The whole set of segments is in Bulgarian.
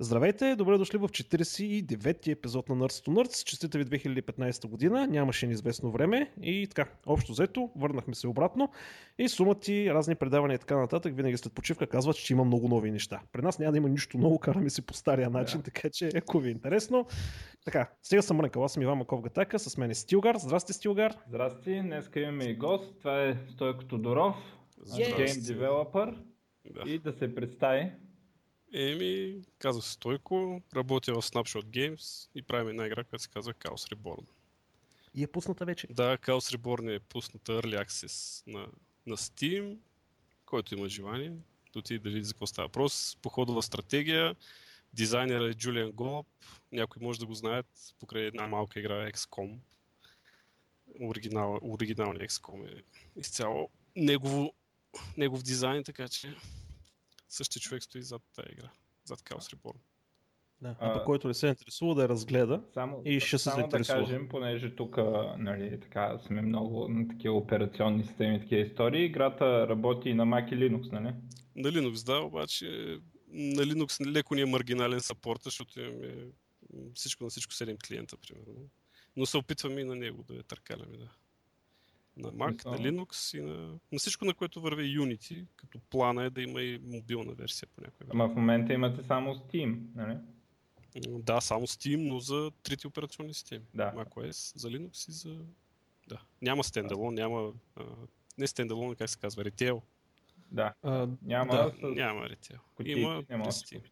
Здравейте, добре дошли в 49-ти епизод на Nerds to Nerds. Честита ви 2015 година, нямаше неизвестно време и така, общо взето, върнахме се обратно и сумата и разни предавания и така нататък, винаги след почивка казват, че има много нови неща. При нас няма да има нищо ново, караме си по стария начин, yeah. така че ако ви е интересно. Така, сега съм Мрънкал, аз съм Иван Маков Гатака, с мен е Стилгар. Здрасти, Стилгар. Здрасти, днес имаме и гост, това е Стойко Тодоров, гейм девелопър да. и да се представи. Еми, казва се Стойко, работя в Snapshot Games и правим една игра, която се казва Chaos Reborn. И е пусната вече? Да, Chaos Reborn е пусната Early Access на, на Steam, който има желание. Доти да види за какво става въпрос. Походова стратегия, дизайнер е Джулиан Голуб, някой може да го знаят покрай една малка игра XCOM. Оригинал, оригиналният XCOM е изцяло негово, негов дизайн, така че същия човек стои зад тази игра, зад Chaos Reborn. Да. А, а който не се интересува да я разгледа само, и ще се само да кажем, понеже тук нали, така, сме много на такива операционни системи, такива истории, играта работи и на Mac и Linux, нали? На Linux, да, обаче на Linux леко ни е маргинален саппорт, защото имаме всичко на всичко 7 клиента, примерно. Но се опитваме и на него да я търкаляме, да на Mac, на Linux и на, на всичко, на което върви Unity, като плана е да има и мобилна версия по някой Ама в момента имате само Steam, нали? Да, само Steam, но за трите операционни системи. Да. macOS, за Linux и за... Да. Няма стендалон, няма... А, не стендалон, как се казва, ритейл. Да. А, няма, да, с... няма ритейл. Има няма Steam.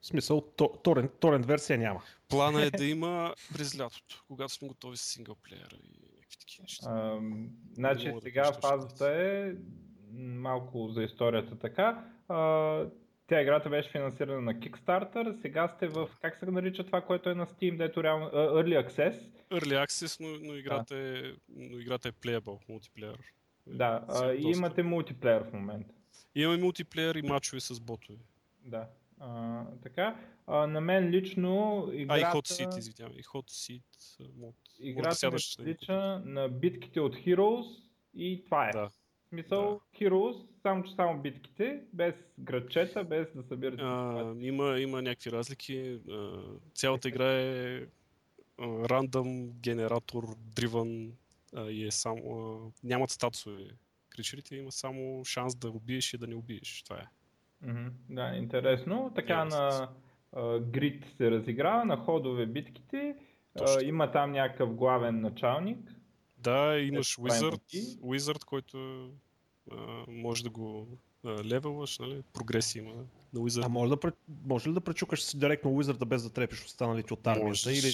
В смисъл, торент, торент версия няма. Плана е да има през лятото, когато сме готови с синглплеера и. А, значи сега да фазата е малко за историята така. А, тя играта беше финансирана на Kickstarter, сега сте в, как се нарича това, което е на Steam, дето реално, Early Access. Early Access, но, но, играта, да. е, но играта е playable, мултиплеер. Да, а, и имате мултиплеер в момента. Имаме мултиплеер и мачове с ботове. Да. А, така, а, на мен лично играта... А, и Hot Seat, извинявам, и Hot Seat мод. Играта се прилича на битките от Heroes и това е. Да. В смисъл, да. Heroes, само че само битките, без градчета, без да събирате. А, има, има някакви разлики. А, цялата игра е рандъм генератор, дриван и е само... А, нямат статусове кричерите, има само шанс да убиеш и да не убиеш. Това е. Mm-hmm. Да, интересно. Така yeah, на грид се разиграва, на ходове битките. Точно. има там някакъв главен началник. Да, имаш Wizard, Wizard който а, може да го левелваш, нали? прогреси има на Wizard. А може, да, може ли да пречукаш директно Wizard без да трепиш останалите от армията? Можеш, или...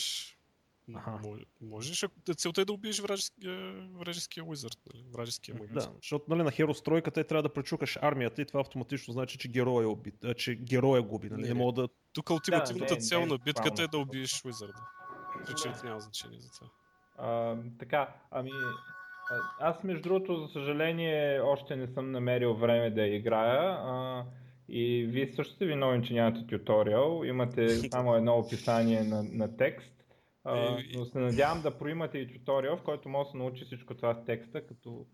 Ага. Можеш, целта е да убиеш вражеския, вражеския wizard, нали? вражеския магазин. Да, защото нали, на Hero стройката е трябва да пречукаш армията и това автоматично значи, че герой е, убит, а, че герой е губи. Нали? Не, не, мога да... Тук ултимативната да, цел на битката е да убиеш wizard. Причините няма значение за това. А, така, ами аз между другото, за съжаление, още не съм намерил време да играя. А, и вие също сте виновни, че нямате туториал. Имате само едно описание на, на текст. А, но се надявам да проимате и туториал, в който може да се научи всичко това с текста, като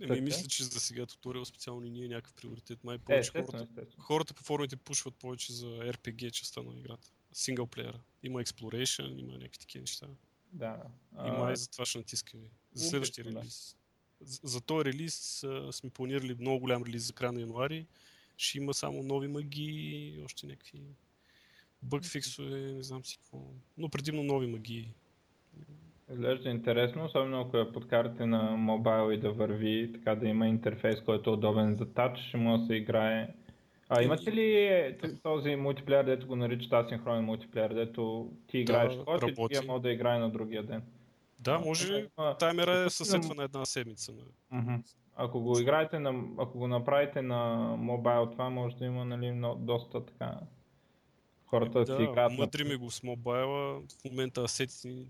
Еми, мисля, че за сега туториал специално и ние някакъв приоритет. Май повече е, естествено, хората, естествено. хората по форумите пушват повече за RPG частта на играта. Синглплеера. Има Exploration, има някакви такива неща. Да. И май за това ще натискаме. За следващия релиз. За, за този релиз а, сме планирали много голям релиз за края на януари. Ще има само нови магии и още някакви бъгфиксове, не знам си какво. Но предимно нови магии. Изглежда интересно, особено ако я подкарате на мобайл и да върви, така да има интерфейс, който е удобен за тач, ще може да се играе. А имате ли този мултиплеер, дето го наричат асинхронен мултиплеер, дето ти играеш да, в и ти може да играе на другия ден? Да, може. А, Таймера е съседва на една седмица. Uh-huh. Ако го играете на, ако го направите на мобайл, това може да има нали, доста така хората да, си играят. Мъдри ми го с мобайла. В момента асетите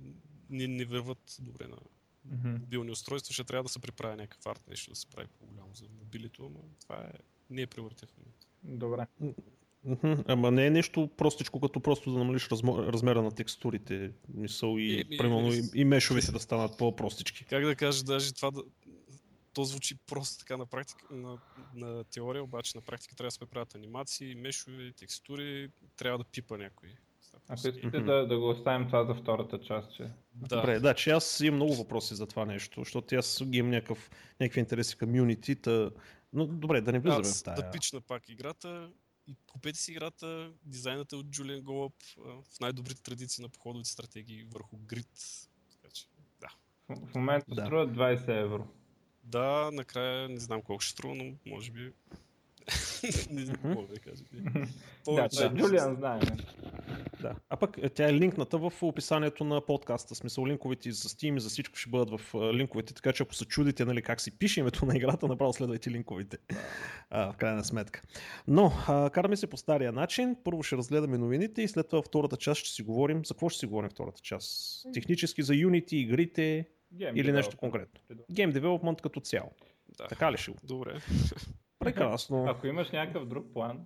не, не върват добре на mm-hmm. мобилни устройства. Ще трябва да се приправя някакъв арт, нещо да се прави по-голямо за мобилито, но това е, не е приоритет в момента. Добре. Mm-hmm. Ама не е нещо простичко, като просто да намалиш размера на текстурите, мисъл и, е, примерно, и, и мешовете да станат по-простички. Как да кажа, даже това да, то звучи просто така на, практика, на, на теория, обаче на практика трябва да се правят анимации, мешове, текстури, трябва да пипа някой. Ако искате да, да го оставим това за втората част, че... Да. Добре, да, че аз имам много въпроси за това нещо, защото аз ги имам някакъв, някакви интереси към Unity, та... но добре, да не влизаме в тая. Да пична пак играта, и купете си играта, дизайнът е от Джулиан Голъб, в най-добрите традиции на походовите стратегии върху грид. Така че, да. В момента да. струва 20 евро. Да, накрая не знам колко ще струва, но може би не знам какво да кажа. Да, Джулиан знае. Да. А пък е, тя е линкната в описанието на подкаста. Смисъл линковете за Steam и за всичко ще бъдат в линковете, така че ако се чудите нали, как си пише името на играта, направо следвайте линковете. А, в крайна сметка. Но, а, караме се по стария начин. Първо ще разгледаме новините и след това втората част ще си говорим. За какво ще си говорим втората част? Технически за Unity, игрите Game или нещо конкретно? Game Development като цяло. Да. Така ли ще го? Добре. Прекрасно. Ако имаш някакъв друг план.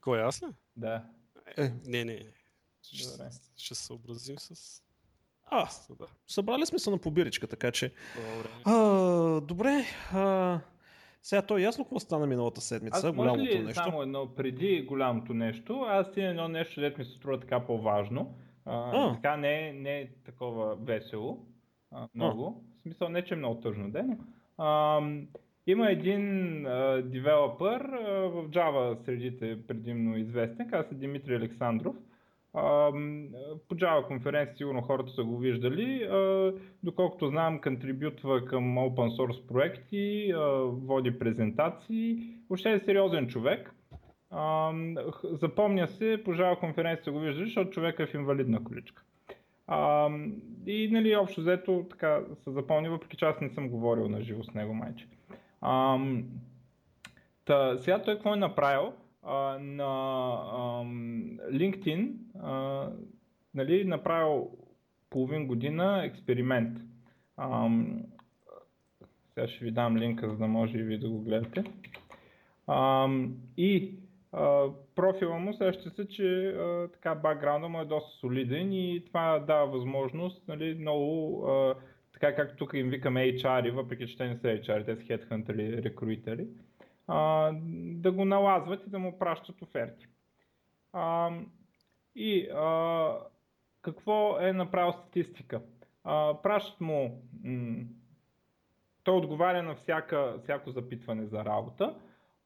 Кой аз ли? Да. Е, не, не. Ще, ще се съобразим с... А, да. събрали сме се на побиричка, така че... Добре. А, добре. А, сега то е ясно какво стана миналата седмица, аз голямото ли нещо. само едно преди голямото нещо, аз ти едно нещо, дето ми се струва така по-важно. А, а. Така не, не е такова весело. А, много. А. В смисъл не, че е много тъжно ден. А, има един девелопър в Java средите предимно известен, казва се Димитри Александров. Uh, по Java конференция сигурно хората са го виждали. Uh, доколкото знам, контрибютва към open source проекти, uh, води презентации. Въобще е сериозен човек. Запомня се, по Java конференция го виждали, защото човек е в инвалидна количка. И нали, общо взето така се запомня, въпреки че аз не съм говорил на живо с него майче. Ам, та, сега той какво е направил? А, на ам, LinkedIn а, нали, направил половин година експеримент. Ам, сега ще ви дам линка, за да може и ви да го гледате. Ам, и а, профила му сеща се, че а, така бакграунда му е доста солиден и това дава възможност нали, много а, така както тук им викаме HR, въпреки че те не са HR, те са headhunter рекрутери, а, да го налазват и да му пращат оферти. А, и а, какво е направил статистика? А, пращат му, м- той отговаря на всяка, всяко запитване за работа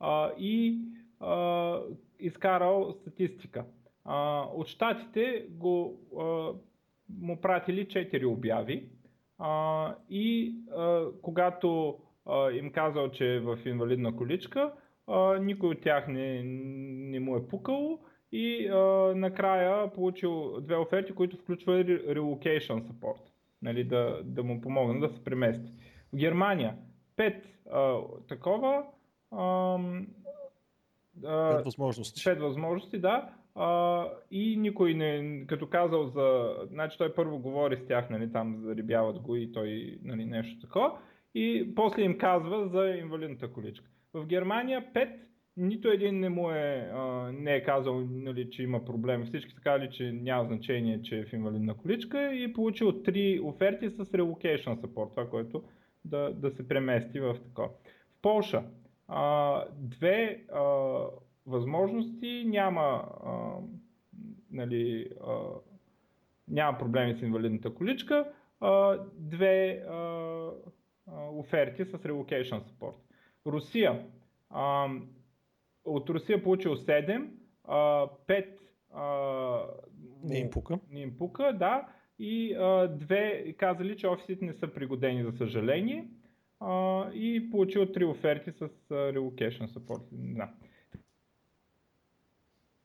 а, и а, изкарал статистика. А, от щатите го, а, му пратили 4 обяви а, и а, когато а, им казал, че е в инвалидна количка, а, никой от тях не, не му е пукало и а, накрая получил две оферти, които включва relocation support, нали, да, да му помогнат да се премести. В Германия пет а, такова а, Пет възможности. Пет възможности, да. А, и никой не, като казал за, значи той първо говори с тях, нали, там зарибяват го и той нали, нещо такова, и после им казва за инвалидната количка. В Германия 5 нито един не му е, а, не е казал, нали, че има проблем. Всички са казали, че няма значение, че е в инвалидна количка и получил три оферти с relocation support, това, което да, да се премести в такова. В Полша а, две а, възможности, няма, а, нали, а, няма проблеми с инвалидната количка, а, две а, а, оферти с relocation support. Русия. А, от Русия получил 7, а, 5 а, не им пука. Не им пука, да. И а, две казали, че офисите не са пригодени за съжаление. А, и получил три оферти с relocation support. Да.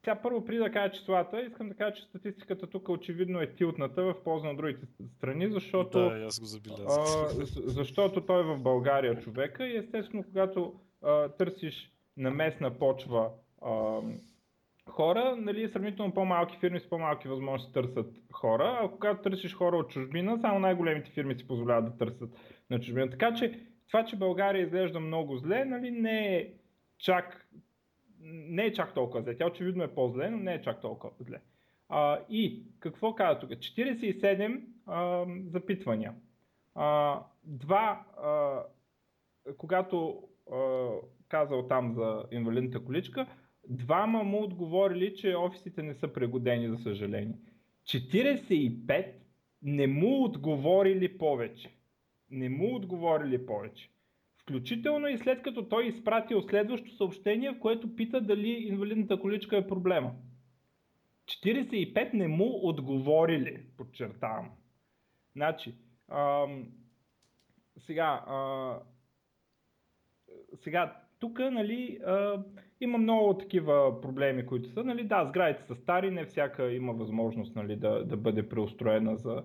Сега първо, преди да кажа числата, искам да кажа, че статистиката тук очевидно е тилтната в полза на другите страни, защото, да, аз го а, защото той е в България човека и естествено, когато а, търсиш на местна почва а, хора, нали, сравнително по-малки фирми с по-малки възможности търсят хора, а когато търсиш хора от чужбина, само най-големите фирми си позволяват да търсят на чужбина. Така че това, че България изглежда много зле, нали, не е чак не е чак толкова зле. Тя очевидно е по-зле, но не е чак толкова зле. А, и какво казва тук? 47 а, запитвания. А, два, а, когато а, казал там за инвалидната количка, двама му отговорили, че офисите не са пригодени, за съжаление. 45 не му отговорили повече. Не му отговорили повече. Включително и след като той изпратил следващо съобщение, в което пита дали инвалидната количка е проблема. 45 не му отговорили, подчертавам. Значи, ам, сега, а, сега, тук нали, а, има много такива проблеми, които са. Нали, да, сградите са стари, не всяка има възможност нали, да, да бъде преустроена за,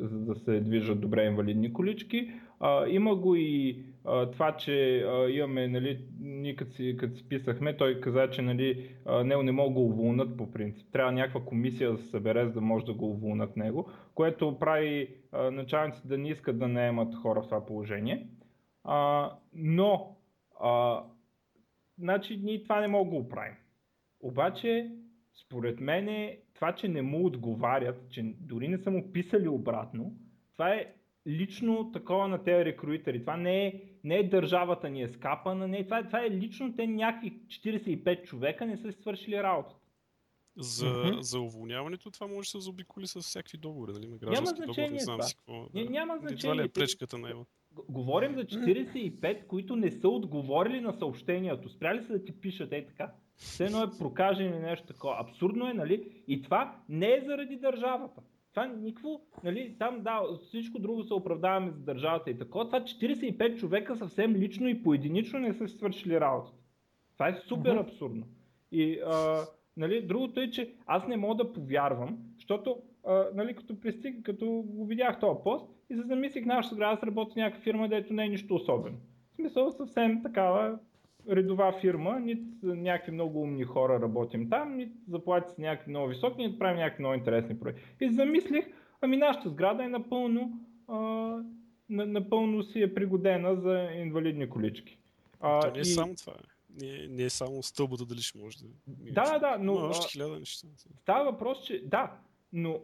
за да се движат добре инвалидни колички. А, има го и а, това, че а, имаме, нали, ние като си, като си писахме, той каза, че нали, него не могат да го уволнат по принцип. Трябва някаква комисия да се събере, за да може да го уволнат него, което прави а, началниците да не искат да наемат хора в това положение. А, но, а, значи ние това не мога да го правим. Обаче, според мен, това, че не му отговарят, че дори не са му писали обратно, това е лично такова на тези рекруитери. Това не е, не е държавата ни е скапана, не е, това, е, това е лично те някакви 45 човека не са свършили работата. За, mm-hmm. за уволняването това може да се заобиколи с всякакви договори, нали? Няма значение не знам това. Си какво, да. Няма значение. Това ли е пречката на Ева? Говорим за 45, които не са отговорили на съобщението. Спряли се да ти пишат ей така. Все едно е прокажен или нещо такова. Абсурдно е, нали? И това не е заради държавата. Това никакво, нали, там да, всичко друго се оправдаваме за държавата и такова. Това 45 човека съвсем лично и поединично не са свършили работата. Това е супер uh-huh. абсурдно. И а, нали, другото е, че аз не мога да повярвам, защото а, нали, като, пристиг, като го видях този пост и се замислих, нашата сграда да работи в някаква фирма, дето не е нищо особено. В смисъл съвсем такава редова фирма, нито някакви много умни хора работим там, нито заплати са някакви много високи, нито правим някакви много интересни проекти. И замислих, ами нашата сграда е напълно, а, напълно си е пригодена за инвалидни колички. А, То не е и... само това. Не, е, не е само стълбата дали ще може да... Да, да, но... но още хиляда неща. Става въпрос, че да, но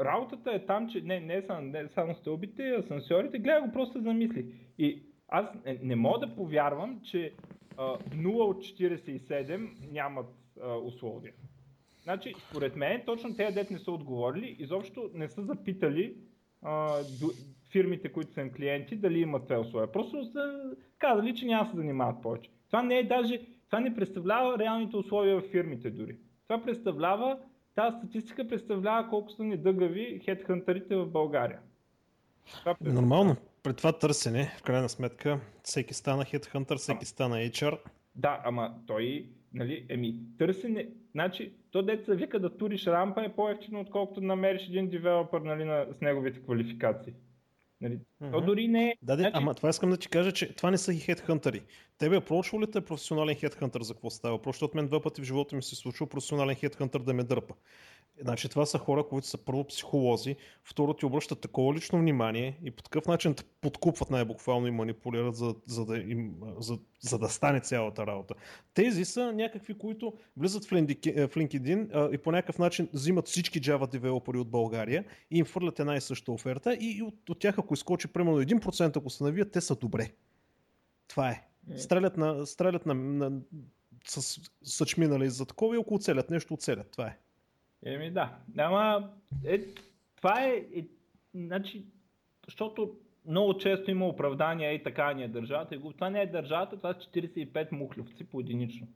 работата е там, че не, не, е само, не е само стълбите, асансьорите, гледай го просто замисли. И аз не, не мога да повярвам, че 0 от 47 нямат условия. Значи, според мен, точно тези дет не са отговорили, изобщо не са запитали а, фирмите, които са им клиенти, дали имат това условия. Просто са казали, че няма да се занимават повече. Това не е даже, това не представлява реалните условия в фирмите дори. Това представлява, тази статистика представлява колко са недъгави хедхантарите в България. Нормално при това търсене, в крайна сметка, всеки стана Headhunter, всеки стана HR. Да, ама той, нали, еми, търсене, значи, то деца вика да туриш рампа е по-ефтино, отколкото да намериш един девелопър, нали, на, с неговите квалификации. Нали? Mm-hmm. То дори не е. Да, значи... ама това искам да ти кажа, че това не са и хедхантъри. Тебе е прошло ли те професионален хедхантър за какво става? Просто от мен два пъти в живота ми се случва професионален хедхантър да ме дърпа. Значи това са хора, които са първо психолози, второ ти обръщат такова лично внимание и по такъв начин те подкупват най-буквално и манипулират, за, за, да, им, за, за да стане цялата работа. Тези са някакви, които влизат в, LinkedIn и по някакъв начин взимат всички Java девелопери от България и им фърлят една и съща оферта и, и от, от тях ако изкочи примерно 1% ако се навият, те са добре. Това е. е. Стрелят на, стрелят на, на с съчми, нали, за такова и около целят нещо оцелят. Това е. Еми да. Ама е, това е, е значи, защото много често има оправдания и така ни е държавата. И това не е държавата, това са 45 мухлевци по единично.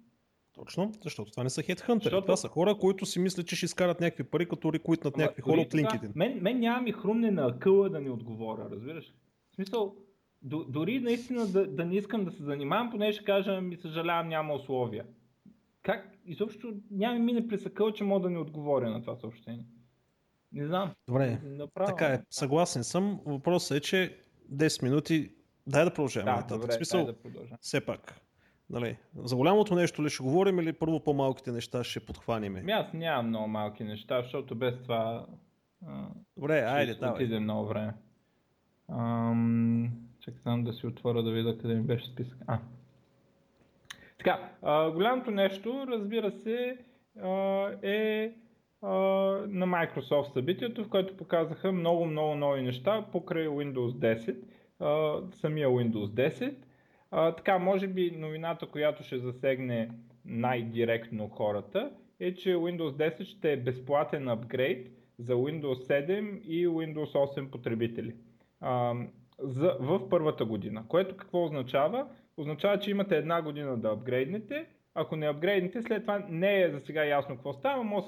Точно, защото това не са хедхънтери. Защото... Това са хора, които си мислят, че ще изкарат някакви пари, като рекуитнат някакви хора от LinkedIn. Мен, мен няма ми хрумне на акъла да ни отговоря, разбираш ли? В смисъл, дори наистина да, да не искам да се занимавам, поне ще кажа, ми съжалявам, няма условия как изобщо няма мине през акъл, че мога да не отговоря на това съобщение. Не знам. Добре, Направо, така е. Съгласен съм. Въпросът е, че 10 минути, дай да продължим. Да, добре, смисъл, да продължим. Все пак. Нали, за голямото нещо ли ще говорим или първо по-малките неща ще подхванем? Ами аз нямам много малки неща, защото без това Добре, айде, давай. Много време. Ам... Чакай да си отворя да видя къде ми беше списък. А, така, а, голямото нещо, разбира се, а, е а, на Microsoft събитието, в което показаха много, много нови неща покрай Windows 10. а, самия Windows 10. А, така, може би новината, която ще засегне най-директно хората, е, че Windows 10 ще е безплатен апгрейд за Windows 7 и Windows 8 потребители а, за, в първата година. Което какво означава? Означава, че имате една година да апгрейднете. Ако не апгрейднете, след това не е за сега ясно какво става, може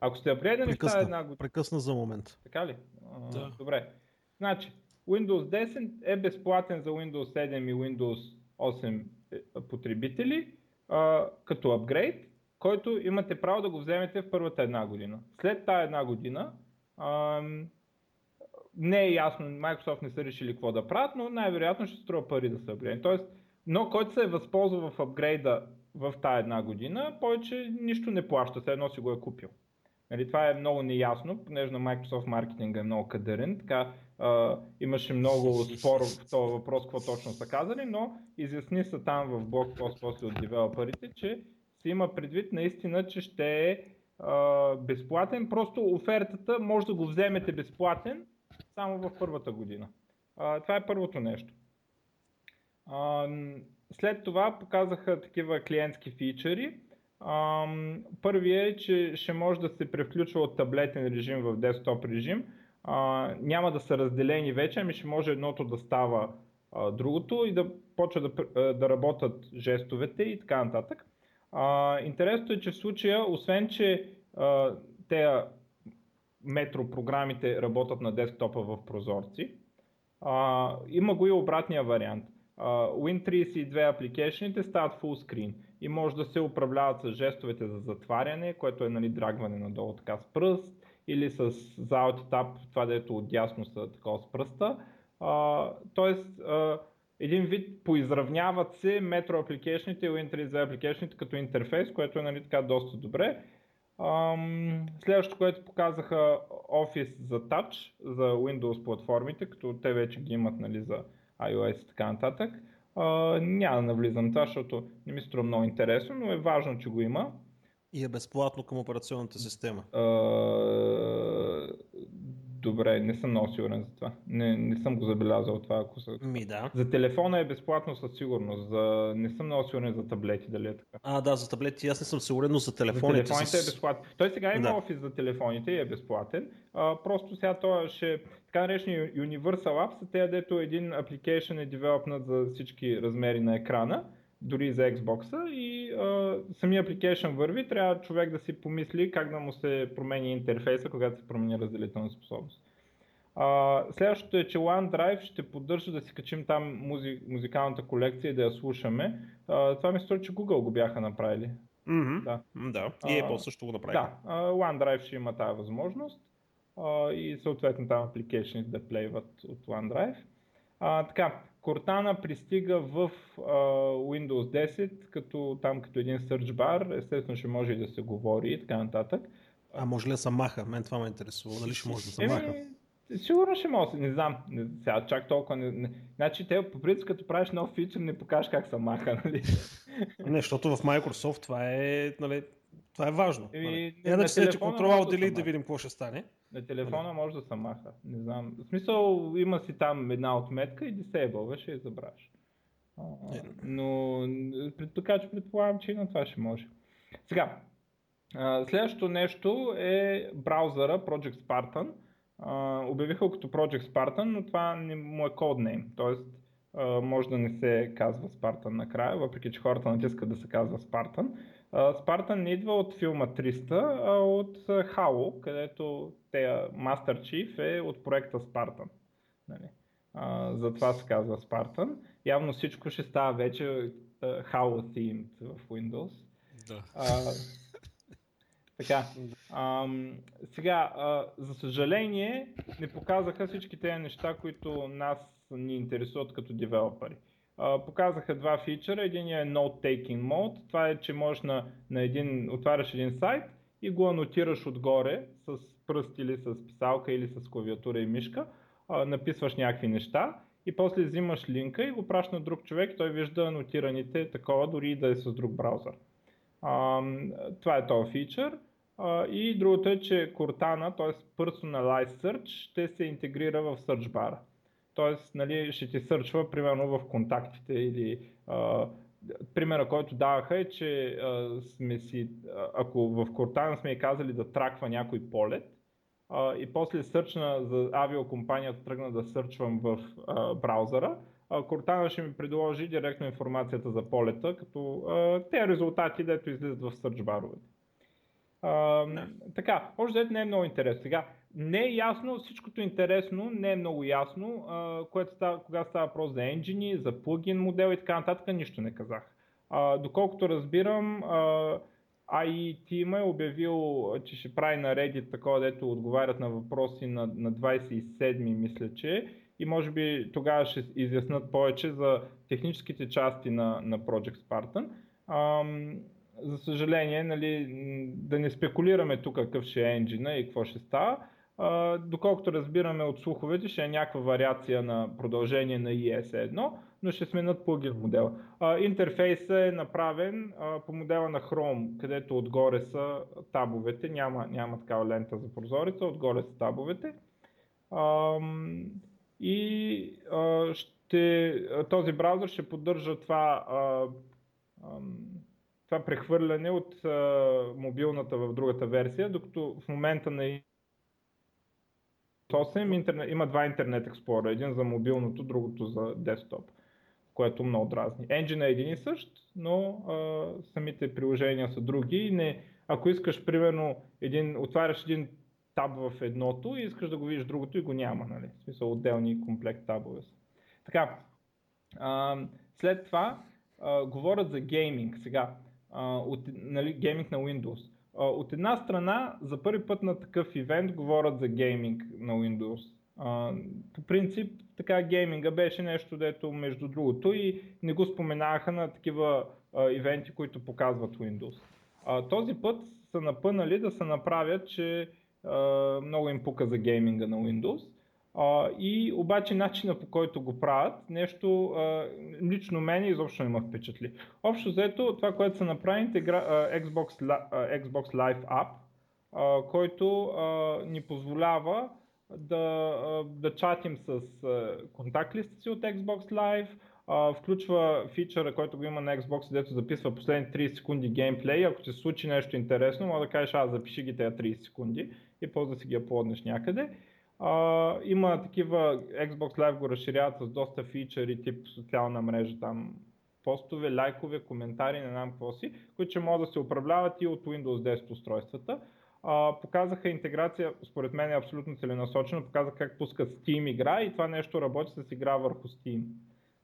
ако сте апгрейднали тази една година... Прекъсна за момент. Така ли? Да. Добре. Значи, Windows 10 е безплатен за Windows 7 и Windows 8 е, потребители а, като апгрейд, който имате право да го вземете в първата една година. След тази една година а, не е ясно, Microsoft не са решили какво да правят, но най-вероятно ще струва пари да се апгрейд. Тоест, но който се е възползвал в апгрейда в тази една година, повече нищо не плаща, все едно си го е купил. Нали, това е много неясно, понеже на Microsoft маркетинга е много кадърен, така а, имаше много спор в този въпрос, какво точно са казали, но изясни са там в блокпост после от девелоперите, че се има предвид наистина, че ще е а, безплатен, просто офертата може да го вземете безплатен само в първата година. А, това е първото нещо. А, след това показаха такива клиентски фичъри, Um, първият е, че ще може да се превключва от таблетен режим в десктоп режим. Uh, няма да са разделени вече, ами ще може едното да става uh, другото и да почва да, да работят жестовете и така нататък. Uh, интересното е, че в случая, освен че uh, те метро програмите работят на десктопа в прозорци, uh, има го и обратния вариант. Uh, Win32 апликейшените стават full screen и може да се управляват с жестовете за затваряне, което е нали, драгване надолу така с пръст или с за Alt Tab, това дето отдясно са такова с пръста. А, тоест, а, един вид поизравняват се Metro Application и Win32 Application като интерфейс, което е нали, така доста добре. Ам, следващото, което показаха Office за Touch, за Windows платформите, като те вече ги имат нали, за iOS и така нататък. Uh, няма да навлизам това, защото не ми струва много интересно, но е важно, че го има. И е безплатно към операционната система. Uh, добре, не съм много сигурен за това. Не, не съм го забелязал това. Ако са... Ми да. За телефона е безплатно със сигурност. За... Не съм много сигурен за таблети дали е така. А, да, за таблети аз не съм сигурен, но за телефоните. За телефоните с... е безплатен. Той сега има да. офис за телефоните и е безплатен. А, просто сега той ще... Така наречени Universal Apps са те, дето един application е девелопнат за всички размери на екрана дори за Xbox и а, самия application върви, трябва човек да си помисли как да му се промени интерфейса, когато се промени разделителна способност. А, следващото е, че OneDrive ще поддържа да си качим там музи, музикалната колекция и да я слушаме. А, това ми струва, че Google го бяха направили. Mm-hmm. Да. да. И Apple също го направи. Да, OneDrive ще има тази възможност и съответно там application да плейват от OneDrive. А, така, Cortana пристига в а, Windows 10, като там като един search bar, естествено ще може и да се говори и така нататък. А може ли да се маха? Мен това ме интересува. Дали ще може да се маха? Сигурно ще може, не знам. Не, сега чак толкова. Не, не. Значи те по принцип като правиш нов фичър не покажеш как се маха, нали? Не, защото в Microsoft това е, нали, това е важно. Нали? Я да се контрола отдели да видим какво ще стане. На телефона нали? може да се маха. Не знам. В смисъл има си там една отметка и disable я забравиш. Е. Но така че предполагам, че и на това ще може. Сега, следващото нещо е браузъра Project Spartan. Обявиха като Project Spartan, но това не му е коднейм. Тоест, може да не се казва Spartan накрая, въпреки че хората натискат да се казва Spartan. Спартан не идва от филма 300, а от Halo, където тея Master Chief е от проекта Спартан. Нали? затова се казва Спартан. Явно всичко ще става вече Halo themed в Windows. Да. А, така. А, сега, а, за съжаление, не показаха всички тези неща, които нас ни интересуват като девелопери показаха два фичъра. Един е Note Taking Mode. Това е, че можеш на, на един, отваряш един сайт и го анотираш отгоре с пръст или с писалка или с клавиатура и мишка. А, написваш някакви неща и после взимаш линка и го пращаш на друг човек той вижда анотираните такова, дори да е с друг браузър. А, това е този фичър. А, и другото е, че Cortana, т.е. Personalized Search, ще се интегрира в Search Bar. Тоест, нали, ще ти сърчва примерно в контактите или а, примера, който даваха е, че а, сме си, ако в Cortana сме и казали да траква някой полет, а, и после сърчна за авиокомпанията тръгна да сърчвам в а, браузъра, Cortana ще ми предложи директно информацията за полета, като а, те резултати, дето излизат в search баровете. А, Така, още не е много интересно. Сега, не е ясно, всичкото интересно не е много ясно, а, което става, кога става въпрос за енджини, за плагин модел и така нататък, нищо не казах. Доколкото разбирам, а, IE е обявил, че ще прави на Reddit такова, дето отговарят на въпроси на, на 27 мисля, че и може би тогава ще изяснат повече за техническите части на, на Project Spartan. Ам, за съжаление, нали, да не спекулираме тук какъв ще е енджина и какво ще става. Доколкото разбираме от слуховете, ще е някаква вариация на продължение на ES1, но ще сменят плагин модел. А, интерфейсът е направен а, по модела на Chrome, където отгоре са табовете, няма, няма такава лента за прозореца, отгоре са табовете. А, и а, ще, този браузър ще поддържа това, а, а, това прехвърляне от а, мобилната в другата версия, докато в момента на 8 интернет, има два интернет експлора, един за мобилното, другото за десктоп, което много дразни. Engine е един и същ, но а, самите приложения са други. И не, ако искаш, примерно, един, отваряш един таб в едното и искаш да го видиш другото и го няма, нали? В смисъл отделни комплект табове са. Така, а, след това а, говорят за гейминг сега, а, от, нали, гейминг на Windows. От една страна, за първи път на такъв ивент говорят за гейминг на Windows. По принцип, така гейминга беше нещо, дето между другото и не го споменаха на такива ивенти, които показват Windows. Този път са напънали да се направят, че много им пука за гейминга на Windows. И обаче начина по който го правят, нещо uh, лично мен изобщо не ме впечатли. Общо взето, това, което са направи, uh, Xbox, Xbox Live App, uh, който uh, ни позволява да, uh, да чатим с uh, контакт листа си от Xbox Live, а, включва фичъра, който го има на Xbox, където записва последните 30 секунди геймплей. Ако ти се случи нещо интересно, може да кажеш, аз запиши ги тези 30 секунди и после да си ги аплоднеш някъде. А, има такива, Xbox Live го разширяват с доста фичъри, тип социална мрежа, там постове, лайкове, коментари, не знам какво си, които ще могат да се управляват и от Windows 10 устройствата. А, показаха интеграция, според мен е абсолютно целенасочена, показаха как пускат Steam игра и това нещо работи с игра върху Steam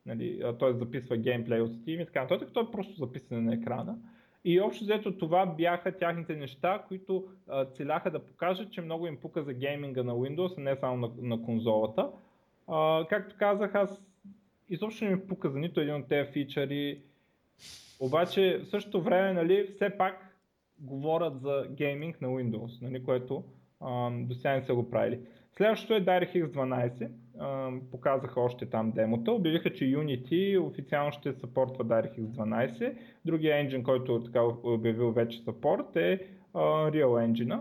нали, т.е. записва геймплей от Steam и така нататък, то е просто записане на екрана. И общо взето това бяха тяхните неща, които а, целяха да покажат, че много им пука за гейминга на Windows, а не само на, на конзолата. А, както казах, аз изобщо не ми пука за нито един от тези фичъри. Обаче в същото време, нали, все пак говорят за гейминг на Windows, нали, което а, до сега не са го правили. Следващото е DirectX 12 показаха още там демота. Обявиха, че Unity официално ще съпортва DirectX 12. Другия енджин, който така обявил вече съпорт е Real Engine.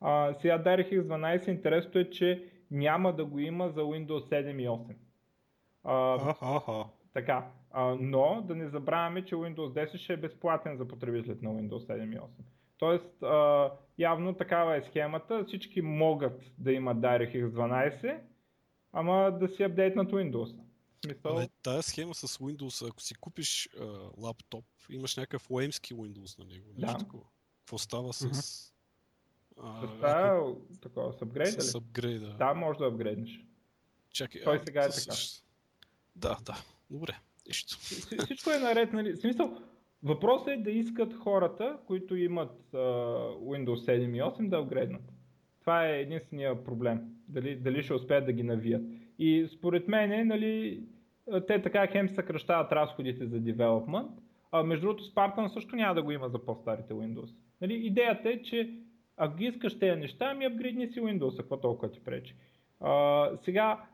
А, сега DirectX 12 интересното е, че няма да го има за Windows 7 и 8. А, така, а, но да не забравяме, че Windows 10 ще е безплатен за потребителите на Windows 7 и 8. Тоест, а, явно такава е схемата. Всички могат да имат DirectX 12, ама да си апдейтнат Windows. Смисъл... Абе, тая схема с Windows, ако си купиш а, лаптоп, имаш някакъв леймски Windows на него. Да. Такова. Какво става с... Mm-hmm. А, това ако... такова, с апгрейда С апгрейда. Да, може да апгрейднеш. Чакай, Той сега е така. Да, да, добре. Нищо. Всичко е наред, нали? Смисъл, въпросът е да искат хората, които имат uh, Windows 7 и 8 да апгрейднат. Това е единствения проблем. Дали, дали ще успеят да ги навият. И според мен, нали, те така хем съкръщават разходите за девелопмент, а между другото Spartan също няма да го има за по-старите Windows. Нали, идеята е, че ако ги искаш тези неща, ми апгрейдни си Windows, какво толкова ти пречи. А, сега,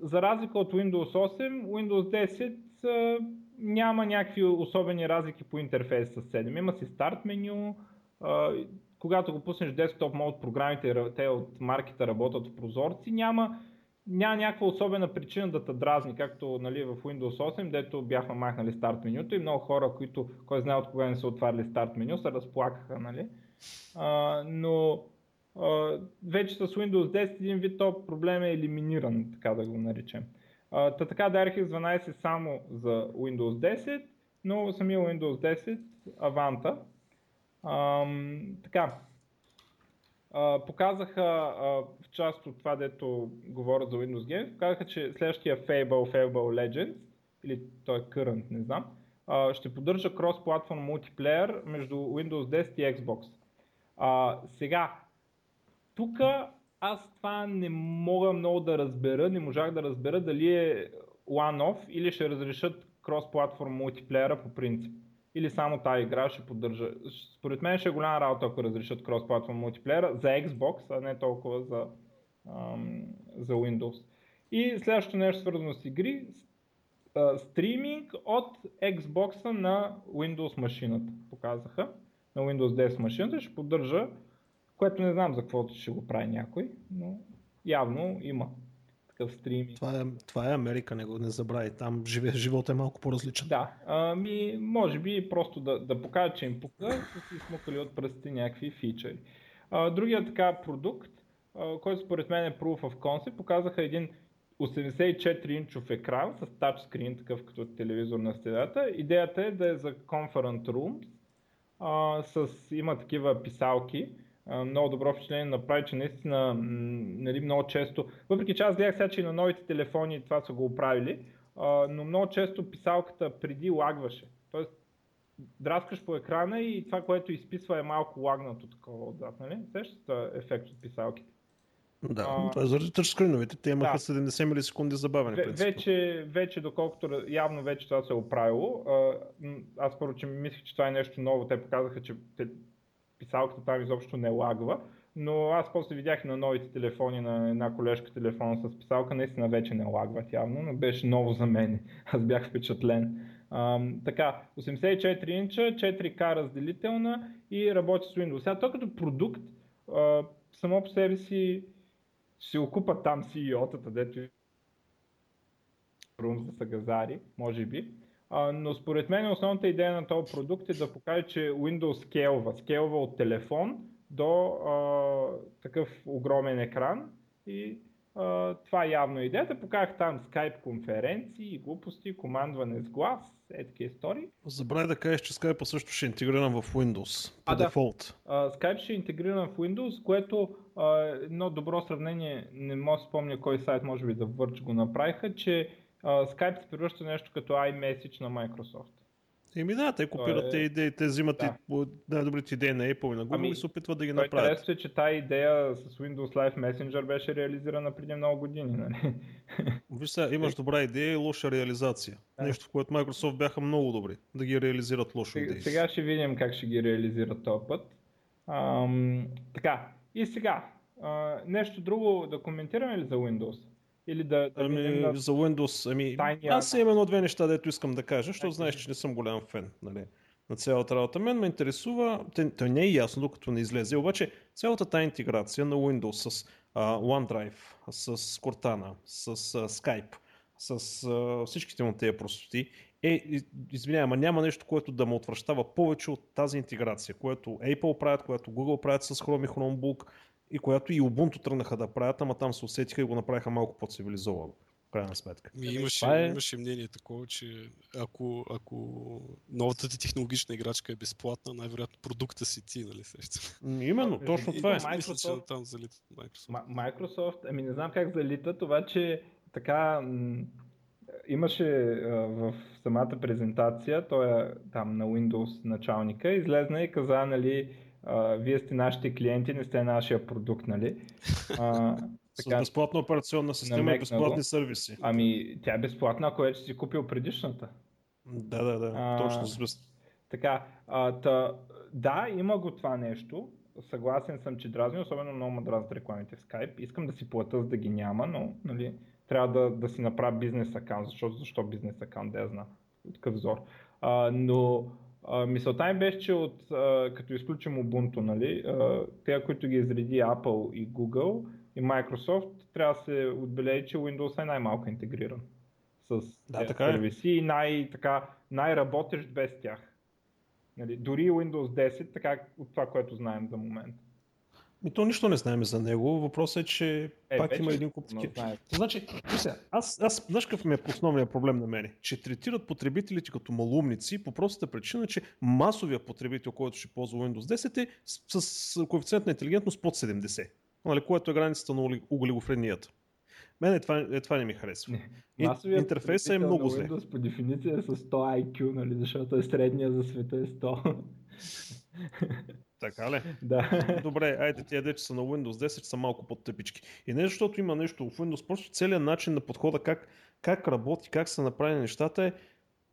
за разлика от Windows 8, Windows 10 а, няма някакви особени разлики по интерфейс с 7. Има си старт меню, а, когато го пуснеш десктоп мод, програмите, те от маркета работят в прозорци, няма, няма някаква особена причина да те дразни, както нали, в Windows 8, дето бяха махнали старт менюто и много хора, които, кой знае от кога не са отваряли старт меню, се разплакаха. Нали? А, но а, вече с Windows 10 един вид то проблем е елиминиран, така да го наречем. А, та така DirectX 12 само за Windows 10, но самия Windows 10 Avanta. Ам, така, а, показаха а, в част от това, дето говорят за Windows Games, показаха, че следващия Fable, Fable Legends, или той е current, не знам, а, ще поддържа крос-платформ мултиплеер между Windows 10 и Xbox. А, сега, тук аз това не мога много да разбера, не можах да разбера дали е one-off или ще разрешат крос-платформ мултиплеера по принцип. Или само тази игра ще поддържа. Според мен ще е голяма работа, ако разрешат крос-платформ мултиплеера за Xbox, а не толкова за, ам, за Windows. И следващото нещо свързано с игри, стриминг от Xbox на Windows машината. Показаха на Windows 10 машината ще поддържа което не знам за какво ще го прави някой, но явно има такъв стрим. Това е, това е Америка, не го не забрави. Там живе, живота е малко по-различен. Да, ами, може би просто да, да покажа, че им пука, са си смукали от пръстите някакви фичери. А, другия така продукт, а, който според мен е Proof of Concept, показаха един 84-инчов екран с тачскрин, такъв като телевизор на стената. Идеята е да е за Conference Rooms, а, с, има такива писалки, много добро впечатление направи, че наистина нали, много често, въпреки че аз гледах сега, че и на новите телефони това са го оправили, но много често писалката преди лагваше. Тоест, драскаш по екрана и това, което изписва е малко лагнато такова отзад, нали? Сещате ефект от писалките. Да, а, това е заради тъчскриновете. Те имаха да. 70 милисекунди забавяне. В, вече, вече, доколкото явно вече това се е оправило, аз първо, че мислех, че това е нещо ново, те показаха, че писалката там изобщо не лагва, но аз после видях на новите телефони на една колежка телефон с писалка, наистина вече не лагват явно, но беше ново за мен. Аз бях впечатлен. А, така, 84 инча, 4К разделителна и работи с Windows. Сега то като продукт, а, само по себе си ще окупат там CEO-тата, дето Румс да са газари, може би. А, но според мен основната идея на този продукт е да покаже, че Windows скелва. Скелва от телефон до а, такъв огромен екран и а, това е явно идеята. Покажах там Skype конференции, глупости, командване с глас, е такива истории. Забравя да кажеш, че Skype също ще е интегриран в Windows по а, дефолт. Да. Skype ще е интегриран в Windows, което а, едно добро сравнение, не мога да спомня кой сайт, може би да Verge го направиха, че Skype се превръща нещо като iMessage на Microsoft. Еми да, те копират е... те идеи, те взимат да. и най-добрите идеи на Apple и на Google ами, и се опитват да ги направят. Интересно е, че тази идея с Windows Live Messenger беше реализирана преди много години. Нали? Виж сега, имаш добра идея и лоша реализация. Да. Нещо, в което Microsoft бяха много добри да ги реализират лошо сега, идеи. Сега ще видим как ще ги реализират този път. Ам, така, и сега, а, нещо друго да коментираме ли за Windows? Или да, да ами, на... За Windows, ами, тайния... аз имам едно две неща, дето искам да кажа, защото знаеш, че не съм голям фен нали, на цялата работа. Мен ме интересува, той не е ясно, докато не излезе, обаче цялата тази интеграция на Windows с uh, OneDrive, с Cortana, с uh, Skype, с uh, всичките му тези простоти, е, извинявай, няма нещо, което да ме отвръщава повече от тази интеграция, което Apple правят, което Google правят с Chrome и Chromebook, и която и Ubuntu тръгнаха да правят, ама там се усетиха и го направиха малко по-цивилизовано. крайна сметка. Ми, имаше, е... имаше мнение такова, че ако, ако новата ти технологична играчка е безплатна, най-вероятно продукта си ти, нали сеща? Именно, точно това е. Microsoft, Мисля, там залитат Microsoft. Microsoft, ами не знам как залитат, това, че така имаше а, в самата презентация, той е там на Windows началника, излезна и каза, нали, а, вие сте нашите клиенти, не сте нашия продукт, нали? А, така, С безплатна операционна система и безплатни сервиси. Ами, тя е безплатна, ако вече си купил предишната. Да, да, да, а, точно. Така, а, та, да, има го това нещо. Съгласен съм, че дразни, особено много ме дразнят рекламите в Skype. Искам да си плата, за да ги няма, но нали, трябва да, да си направя бизнес акаунт, защото защо бизнес акаунт, да я знам, такъв взор. А, но а, мисълта ми беше, че от, а, като изключим Ubuntu, нали, а, те, които ги изреди Apple и Google и Microsoft, трябва да се отбележи, че Windows е най-малко интегриран с Да, тези така е. сервиси и най- така, най-работещ без тях. Нали, дори Windows 10, така от това, което знаем за момент. Ми то нищо не знаем за него. Въпросът е, че Е, пак вече има един куп такива. Значи, сега, аз, аз знаеш какъв ми е основният проблем на мен? Че третират потребителите като малумници по простата причина, че масовия потребител, който ще ползва Windows 10 е с, с коефициент на интелигентност под 70, нали, което е границата на оли- олигофренията. Мене това, е, това не ми харесва. Не. Интерфейсът е много зле. Windows по дефиниция е с 100 IQ, нали, защото е средния за света е 100. Така ли? да. Добре, айде тия дече са на Windows 10 са малко по-тъпички. И не защото има нещо в Windows, просто целият начин на подхода, как, как работи, как са направени нещата е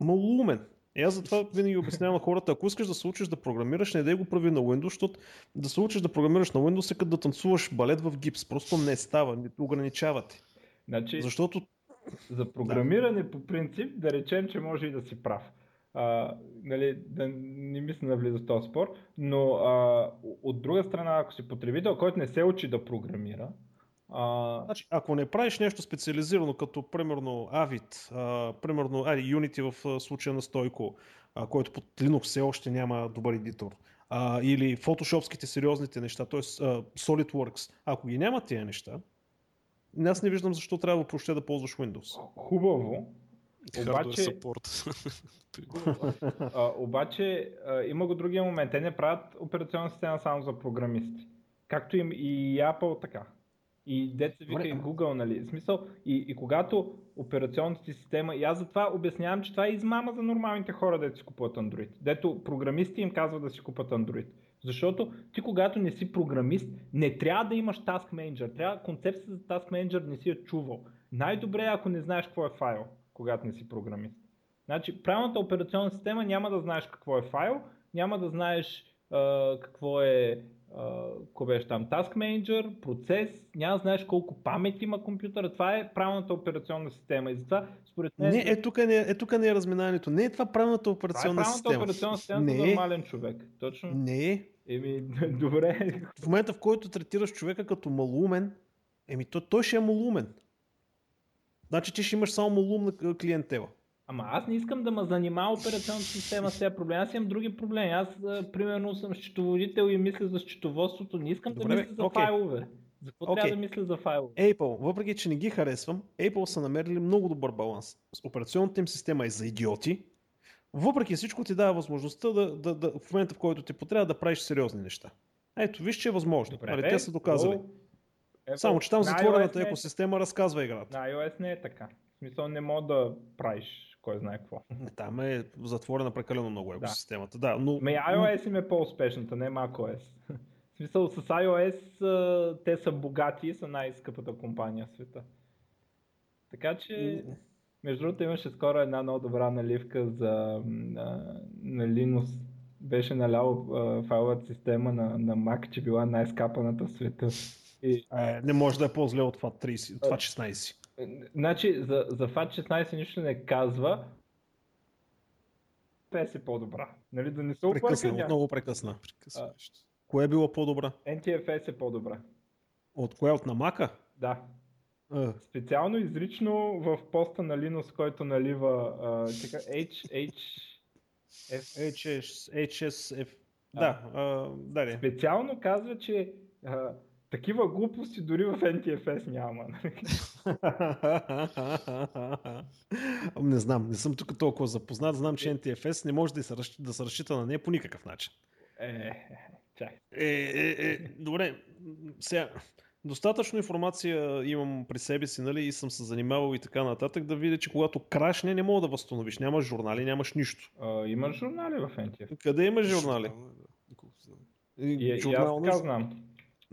малумен. И аз затова винаги обяснявам на хората, ако искаш да се учиш да програмираш, не дай го прави на Windows, защото да се учиш да програмираш на Windows е като да танцуваш балет в гипс. Просто не става, не ограничавате. Значи, Защото за програмиране по принцип, да речем, че може и да си прав. А, нали, да не ми се навлиза в този спор, но а, от друга страна, ако си потребител, който не се учи да програмира, а, Значи, ако не правиш нещо специализирано, като примерно Avid, а, примерно айде, Unity в а, случая на Стойко, а, който под Linux все още няма добър едитор, а, или фотошопските сериозните неща, т.е. SolidWorks, ако ги няма тия неща, аз не виждам защо трябва въобще да ползваш Windows. хубаво, Обаче- support. а, обаче а, има го другия момент. Те не правят операционна система само за програмисти. Както им и Apple така. И деца вика и Google, нали? В смисъл, и, и когато операционната система, и аз затова обяснявам, че това е измама за нормалните хора, дето си купуват Android. Дето програмисти им казват да си купат Android. Защото ти когато не си програмист, не трябва да имаш Task Manager. Трябва концепцията за Task Manager не си я чувал. Най-добре е ако не знаеш какво е файл, когато не си програмист. Значи, правилната операционна система няма да знаеш какво е файл, няма да знаеш а, какво е какво беше там, Task Manager, процес, няма да знаеш колко памет има компютъра. Това е правилната операционна система. И затова, според мен, Не, е тук не, е, тук не е разминаването. Не е това правилната това е операционна правилната система. операционна система за Не е. нормален човек. Точно. Не е. Еми, добре. В момента, в който третираш човека като малумен, еми то, той ще е малумен. Значи ти ще имаш само малумна к- клиентела. Ама аз не искам да ме занимава операционната система с тези проблеми. Аз имам други проблеми. Аз, примерно, съм счетоводител и мисля за счетоводството. Не искам Добре, да бе, мисля за окей. файлове. За какво Окей. трябва да мисля за файлове? Apple, въпреки че не ги харесвам, Apple са намерили много добър баланс. Операционната им система е за идиоти. Въпреки всичко ти дава възможността да, да, да, в момента в който ти потрябва да правиш сериозни неща. Ето, виж, че е възможно. Нали, бе, те са доказали. но Apple- Само, че там на затворената е- екосистема разказва играта. На iOS не е така. В смисъл не мога да правиш кой знае какво. Там е затворена прекалено много екосистемата. Да, но... Ме iOS им е по-успешната, не macOS. В смисъл с iOS те са богати и са най-скъпата компания в света. Така че, между другото имаше скоро една много добра наливка за на, на Linux. Беше налял а, файловата система на, на Mac, че била най-скапаната в света. И, Е, не може да е по-зле от това 30, това 16. е, значи, за, за FAT16 нищо не казва. PS е по-добра. Нали, да не се Прекъсна, обърка, отново прекъсна. Прекъсва нещо. Кое е било по-добра? NTFS е по-добра. От кое? От намака? Да. Е, Специално изрично в поста на Linux, който налива а, така, H, H, F, HS, HSF. Да, а, дали. специално казва, че а, такива глупости дори в NTFS няма. не знам, не съм тук толкова запознат. Знам, че NTFS не може да се, разч- да се разчита на нея по никакъв начин. е, чай. Е, е, е, добре, сега, достатъчно информация имам при себе си, нали, и съм се занимавал и така нататък, да видя, че когато крашне, не мога да възстановиш. Нямаш журнали, нямаш нищо. А, имаш журнали в NTFS. Къде имаш журнали? Журнал да, знам. И, и аз Журнал, така знам.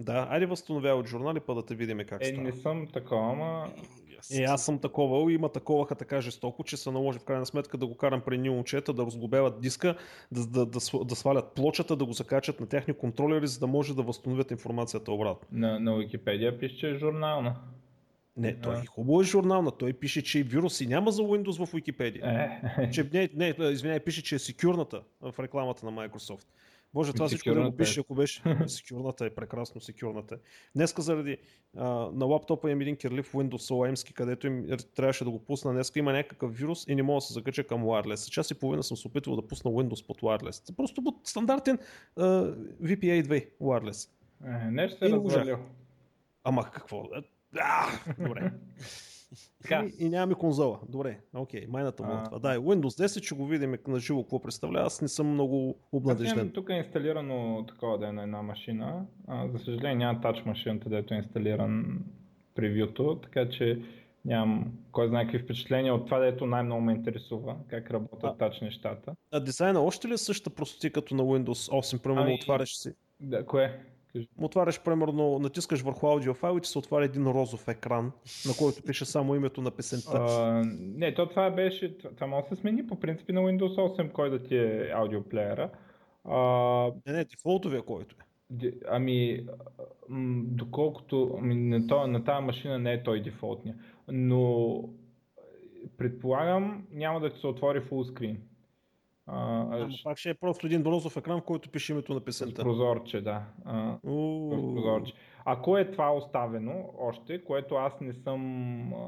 Да, айде възстановява от журнали, па да те видим как Е, става. не съм такова, ама Yes. Е, аз съм таковал и има таковаха така жестоко, че се наложи в крайна сметка да го карам при ни момчета, да разглобяват диска, да, да, да, да свалят плочата, да го закачат на техни контролери, за да може да възстановят информацията обратно. на, на Википедия пише, че е журнална. Не, той е хубаво е журнал, но той пише, че вируси няма за Windows в Wikipedia. Е. че, не, не, извиняй, пише, че е секюрната в рекламата на Microsoft. Боже, това всичко да го пише, ако беше. Секюрната е прекрасно, секюрната е. Днеска заради а, на лаптопа им един кирлив Windows OEM, където им трябваше да го пусна. Днеска има някакъв вирус и не мога да се закача към wireless. Час и половина съм се опитвал да пусна Windows под wireless. Просто под стандартен а, VPA 2 wireless. Е, не ще развалил. Ама какво? А, добре. Така. И, и нямаме конзола. Добре, окей, майната му това. Да, Windows 10 ще го видим на живо какво представлява. Аз не съм много обнадежден. Тук е инсталирано такова да е на една машина. А, за съжаление няма тач машината, където е инсталиран превюто, така че нямам кой знае какви впечатления от това, дето най-много ме интересува, как работят тач нещата. А дизайна още ли е същата простоти като на Windows 8? Примерно ами, отваряш си. Да, кое? Отваряш, примерно, натискаш върху аудиофайл и ти се отваря един розов екран, на който пише само името на песента. Uh, не, то това беше, това може да се смени по принципи на Windows 8, кой да ти е аудиоплеера. Uh, не, не, дефолтовия който е. Ами, доколкото ами, на, то, на тази машина не е той дефолтния, но предполагам няма да ти се отвори full а, Ама пак ще е просто един бронзов екран, в който пише името на песента. С прозорче, да. А, прозорче. Ако е това оставено още, което аз не съм... А,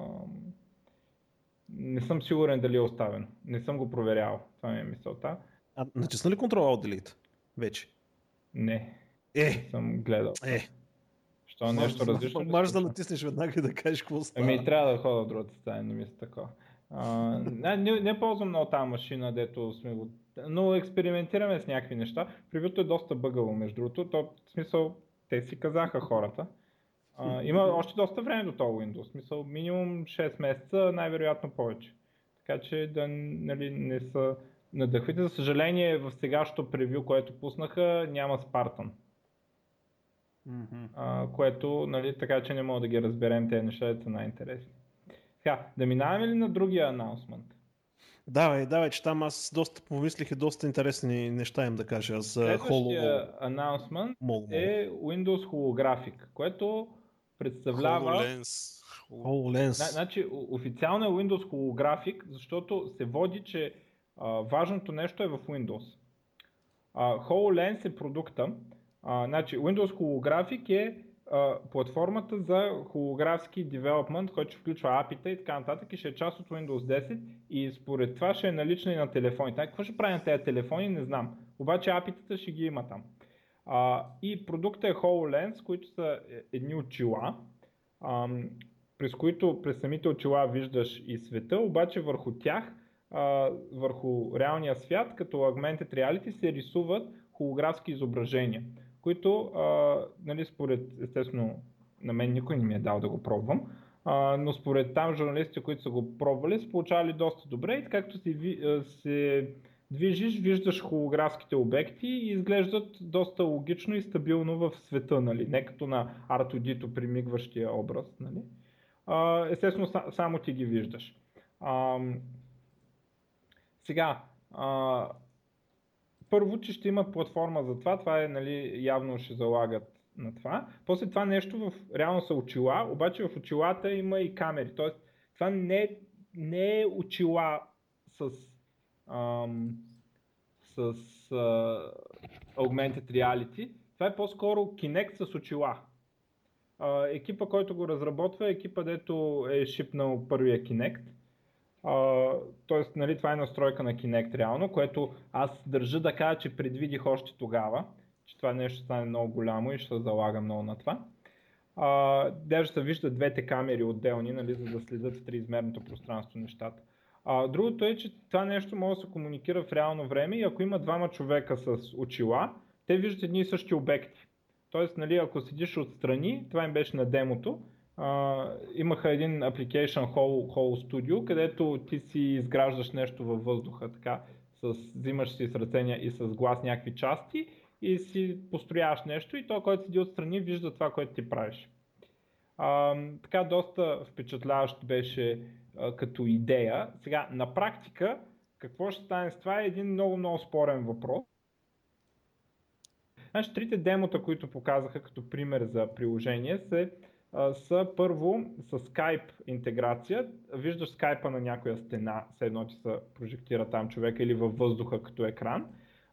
не съм сигурен дали е оставено. Не съм го проверял. Това ми е мисълта. А натисна ли Ctrl Alt Delete вече? Не. Е. Не съм гледал. Е. Що нещо различно? Може да натиснеш веднага и да кажеш какво става. Ами трябва да ходя в другата стая, не мисля такова. А, не, не ползвам много тази машина, дето сме го... Но експериментираме с някакви неща. Превюто е доста бъгаво, между другото. То, в смисъл, те си казаха хората. А, има още доста време до този Windows. В смисъл, минимум 6 месеца, най-вероятно повече. Така че да нали, не са надъхвите. За съжаление, в сегашното превю, което пуснаха, няма Spartan. Mm-hmm. А, което, нали, така че не мога да ги разберем тези неща, са най-интересни. Така, да минаваме ли на другия анонсмент? Давай, давай, че там аз доста помислих и доста интересни неща им да кажа за Следващия анонсмент е Windows Holographic, което представлява... HoloLens. HoloLens. Значи, официално е Windows Holographic, защото се води, че а, важното нещо е в Windows. А, HoloLens е продукта. А, значи, Windows Holographic е платформата за холографски девелопмент, който ще включва API-та и така нататък и ще е част от Windows 10 и според това ще е налична и на телефоните. Какво ще прави на тези телефони, не знам. Обаче API-тата ще ги има там. А, и продуктът е HoloLens, които са е, едни очила, а, през които през самите очила виждаш и света, обаче върху тях, а, върху реалния свят, като Augmented Reality, се рисуват холографски изображения които, а, нали, според, естествено, на мен никой не ми е дал да го пробвам, а, но според там журналистите, които са го пробвали, са получавали доста добре и както се, се движиш, виждаш холографските обекти и изглеждат доста логично и стабилно в света, нали? не като на Артодито примигващия образ. Нали? А, естествено, само ти ги виждаш. А, сега, а, първо, че ще има платформа за това, това е нали, явно ще залагат на това. После това нещо в, реално са очила, обаче в очилата има и камери. Тоест, това не, не е очила с, ам, с а, Augmented Reality, това е по-скоро Kinect с очила. А, екипа, който го разработва е екипа, дето е шипнал първия Kinect тоест, нали, това е настройка на Kinect реално, което аз държа да кажа, че предвидих още тогава, че това нещо стане много голямо и ще се залага много на това. А, даже се виждат двете камери отделни, нали, за да следят в триизмерното пространство нещата. А, другото е, че това нещо може да се комуникира в реално време и ако има двама човека с очила, те виждат едни и същи обекти. Тоест, нали, ако седиш отстрани, това им беше на демото, имаха един application Hall, Studio, където ти си изграждаш нещо във въздуха, така, с, взимаш си с ръцения и с глас някакви части и си построяваш нещо и то, който седи отстрани, вижда това, което ти правиш. А, така доста впечатляващ беше а, като идея. Сега, на практика, какво ще стане с това е един много, много спорен въпрос. Значи, трите демота, които показаха като пример за приложение, се са първо с Skype интеграция. Виждаш скайпа на някоя стена, все едно че се прожектира там човека или във въздуха като екран.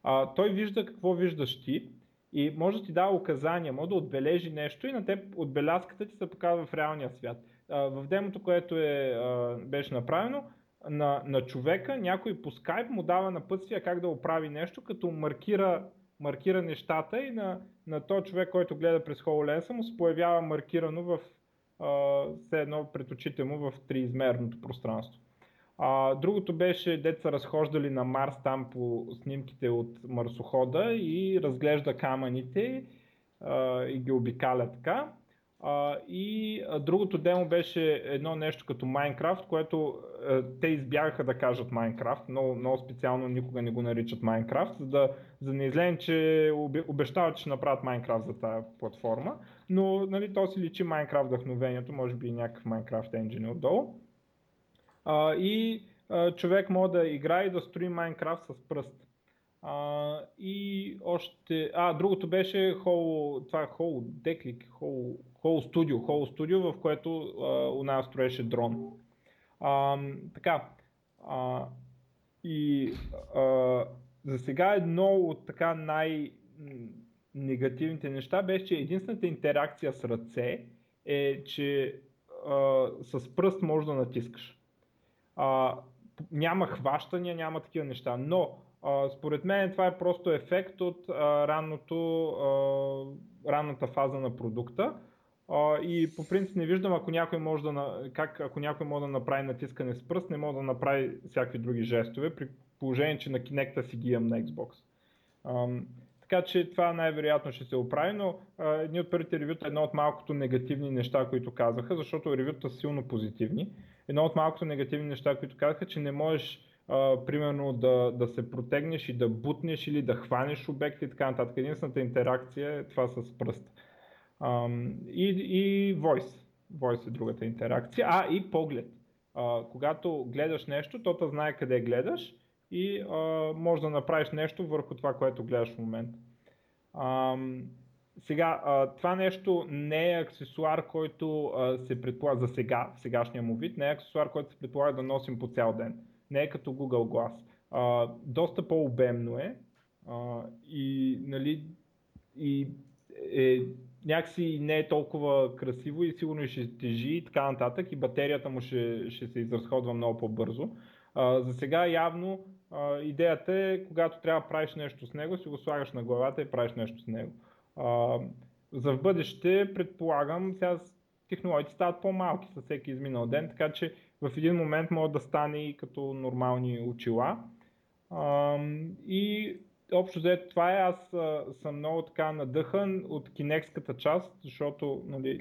А, той вижда какво виждаш ти и може да ти дава указания, може да отбележи нещо и на теб отбелязката ти се показва в реалния свят. А, в демото, което е, беше направено, на, на човека някой по скайп му дава напътствия как да оправи нещо, като маркира, маркира нещата и на, на този човек, който гледа през HoloLens му се появява маркирано в все едно пред очите му в триизмерното пространство. А, другото беше, деца разхождали на Марс там по снимките от марсохода и разглежда камъните а, и ги обикаля така. А, и другото демо беше едно нещо като Майнкрафт, което а, те избягаха да кажат Майнкрафт, много, много специално никога не го наричат Майнкрафт, за да, за не излезе, че обещават, че ще направят Майнкрафт за тази платформа, но нали, то си личи Майнкрафт вдъхновението, може би и някакъв Майнкрафт енджин отдолу. А, и а, човек може да играе и да строи Майнкрафт с пръст. А, и още... А, другото беше Holo, това е Holo Deck, Holo, Holo Studio, Holo Studio, в което у нас строеше дрон. А, така. А, и а, за сега едно от така най- негативните неща беше, че единствената интеракция с ръце е, че а, с пръст можеш да натискаш. А, няма хващания, няма такива неща, но а, според мен това е просто ефект от а, ранното, а, ранната фаза на продукта. И по принцип не виждам ако някой може да, как ако някой може да направи натискане с пръст, не може да направи всякакви други жестове, при положение, че на Kinect си ги имам на Xbox. А, така че това най-вероятно ще се оправи, но а, едни от първите ревюта е едно от малкото негативни неща, които казаха, защото ревюта са силно позитивни. Едно от малкото негативни неща, които казаха, че не можеш а, примерно да, да се протегнеш и да бутнеш или да хванеш обекти и така нататък. Единствената интеракция е това с пръст. А, и, и voice. Voice е другата интеракция. А, и поглед. А, когато гледаш нещо, то знае къде гледаш и а, може да направиш нещо върху това, което гледаш в момента. Сега, а, това нещо не е аксесуар, който а, се предполага за сега, в сегашния му вид, не е аксесуар, който се предполага да носим по цял ден. Не е като Google Glass. А, доста по-обемно е а, и, нали, и е, някакси не е толкова красиво и сигурно ще тежи и така нататък и батерията му ще, ще се изразходва много по-бързо. А, за сега явно а, идеята е, когато трябва да правиш нещо с него, си го слагаш на главата и правиш нещо с него. А, за в бъдеще, предполагам, сега технологиите стават по-малки със всеки изминал ден, така че в един момент може да стане и като нормални очила. А, и общо взето това е, аз а, съм много така надъхан от кинекската част, защото нали,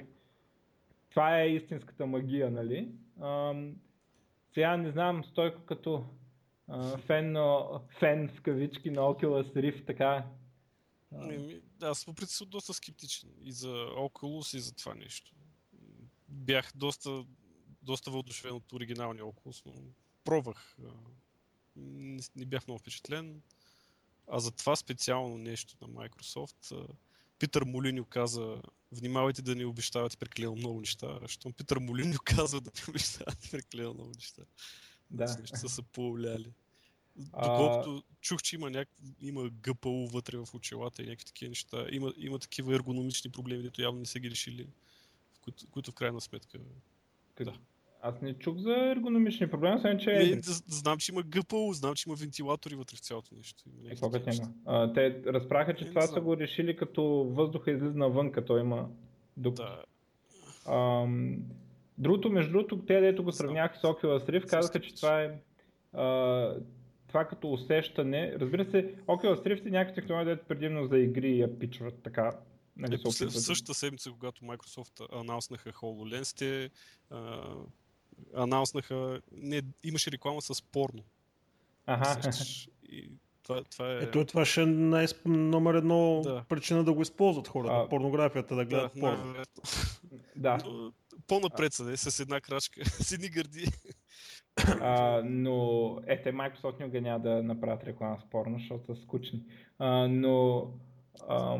това е истинската магия, нали. А, сега не знам, Стойко като а, фен, на, фен в кавички на Oculus Rift, така. А... Аз по принцип доста скептичен и за Oculus и за това нещо. Бях доста, доста въодушевен от оригиналния Oculus, но пробвах. Не, не бях много впечатлен. А за това специално нещо на Microsoft, Питър Молиньо каза, внимавайте да не обещавате прекалено много неща, защото Питър Молиньо казва да не обещавате прекалено много неща. Да. Неща са се повлияли. Доколкото а... чух, че има, няк... има ГПУ вътре в очилата и някакви такива неща. Има, има такива ергономични проблеми, които явно не са ги решили, в които, които в крайна сметка... Как... Да. Аз не чух за ергономични проблеми, само че... Не, знам, че има ГПУ, знам, че има вентилатори вътре в цялото нещо. Е, какво няма? А, те разправяха, че не, това не са го решили като въздуха излиза навън, като има дух. Да. Ам... Другото, между другото, те, дето го сравняваха с Oculus Rift, казаха, че това е а, това като усещане, разбира се, Oculus Rift е някаква технология, дето предимно за игри я пичват така. Нали, е, в същата седмица, когато Microsoft анонснаха HoloLens, те а, анонснаха, не, имаше реклама с порно. Ага. И това, това е... Ето това ще е най- номер едно да. причина да го използват хората. А, порнографията да гледат да, порно. Да. Но, по-напред са, с една крачка, с едни гърди. А, но ете, Microsoft никога няма да направят реклама с порно, защото са скучни. А, но а,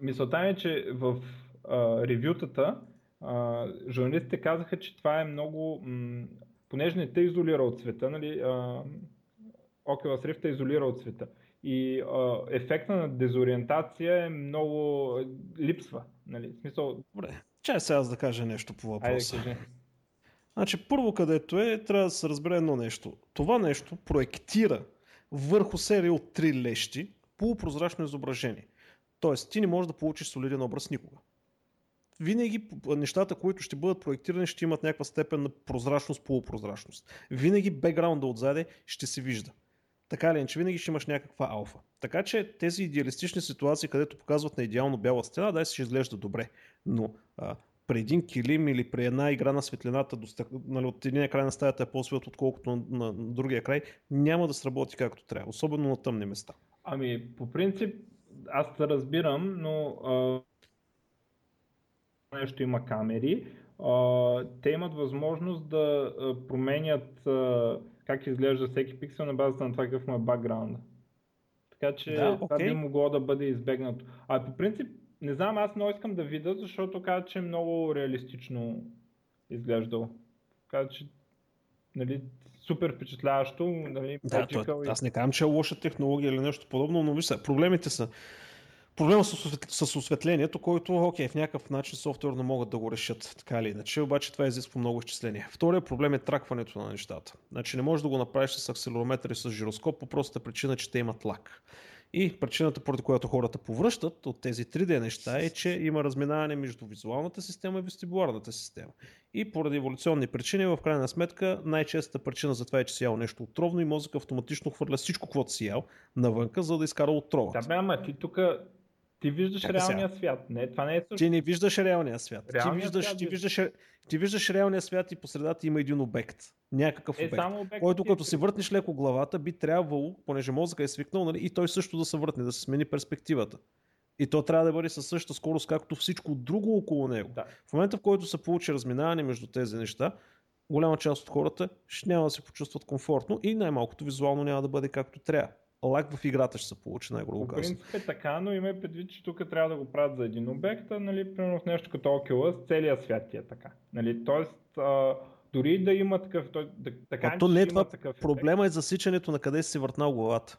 мисълта ми е, че в а, ревютата а, журналистите казаха, че това е много, м- понеже не те изолира от света, нали, а, Oculus Rift е изолира от света. И а, ефекта на дезориентация е много липсва. Нали? В смисъл... Добре, чай сега да кажа нещо по въпроса. Айде, Значи първо където е, трябва да се разбере едно нещо. Това нещо проектира върху серия от три лещи полупрозрачно изображение. Тоест ти не можеш да получиш солиден образ никога. Винаги нещата, които ще бъдат проектирани, ще имат някаква степен на прозрачност, полупрозрачност. Винаги бекграунда отзаде ще се вижда. Така или иначе, винаги ще имаш някаква алфа. Така че тези идеалистични ситуации, където показват на идеално бяла стена, да, ще изглежда добре. Но а, при един килим или при една игра на светлината, нали, от един край на стаята е по-светло, отколкото на, на, на другия край, няма да сработи както трябва, особено на тъмни места. Ами, по принцип, аз те разбирам, но а, нещо има камери. А, те имат възможност да променят а, как изглежда всеки пиксел на базата на това какъв му е бакграунд. Така че да, това okay. би могло да бъде избегнато. А по принцип, не знам, аз много искам да видя, защото каза, че е много реалистично изглеждало. Каза, че нали, супер впечатляващо. Нали, да, то, аз не казвам, че е лоша технология или нещо подобно, но виж проблемите са Проблема с, с осветлението, който, окей, в някакъв начин софтуерно могат да го решат, така или иначе, обаче това изисква много изчисления. Втория проблем е тракването на нещата. Значи не можеш да го направиш с акселерометър и с жироскоп по простата причина, че те имат лак. И причината, поради която хората повръщат от тези 3D неща е, че има разминаване между визуалната система и вестибуларната система. И поради еволюционни причини, в крайна сметка, най-честата причина за това е, че си ял нещо отровно и мозъка автоматично хвърля всичко, което си ял навънка, за да изкара отрова. Да, бе, ама ти тук ти виждаш как реалния сега? свят. Не, това не е също. Ти не виждаш реалния свят. Реалния ти, виждаш, свят ти, виждаш, ти виждаш реалния свят и по средата има един обект. Някакъв е, обект. обект който като си въртнеш леко главата, би трябвало, понеже мозъка е свикнал, нали, и той също да се въртне, да се смени перспективата. И то трябва да бъде със същата скорост, както всичко друго около него. Да. В момента, в който се получи разминаване между тези неща, голяма част от хората ще няма да се почувстват комфортно и най-малкото визуално няма да бъде както трябва лак в играта ще се получи, най-грубо По принцип е така, но има предвид, че тук трябва да го правят за един обект, а нали, примерно в нещо като Oculus, целият свят ти е така. Нали, тоест, а, дори да има такъв, той, да, така а то не е това, такъв проблема е засичането на къде си въртнал главата.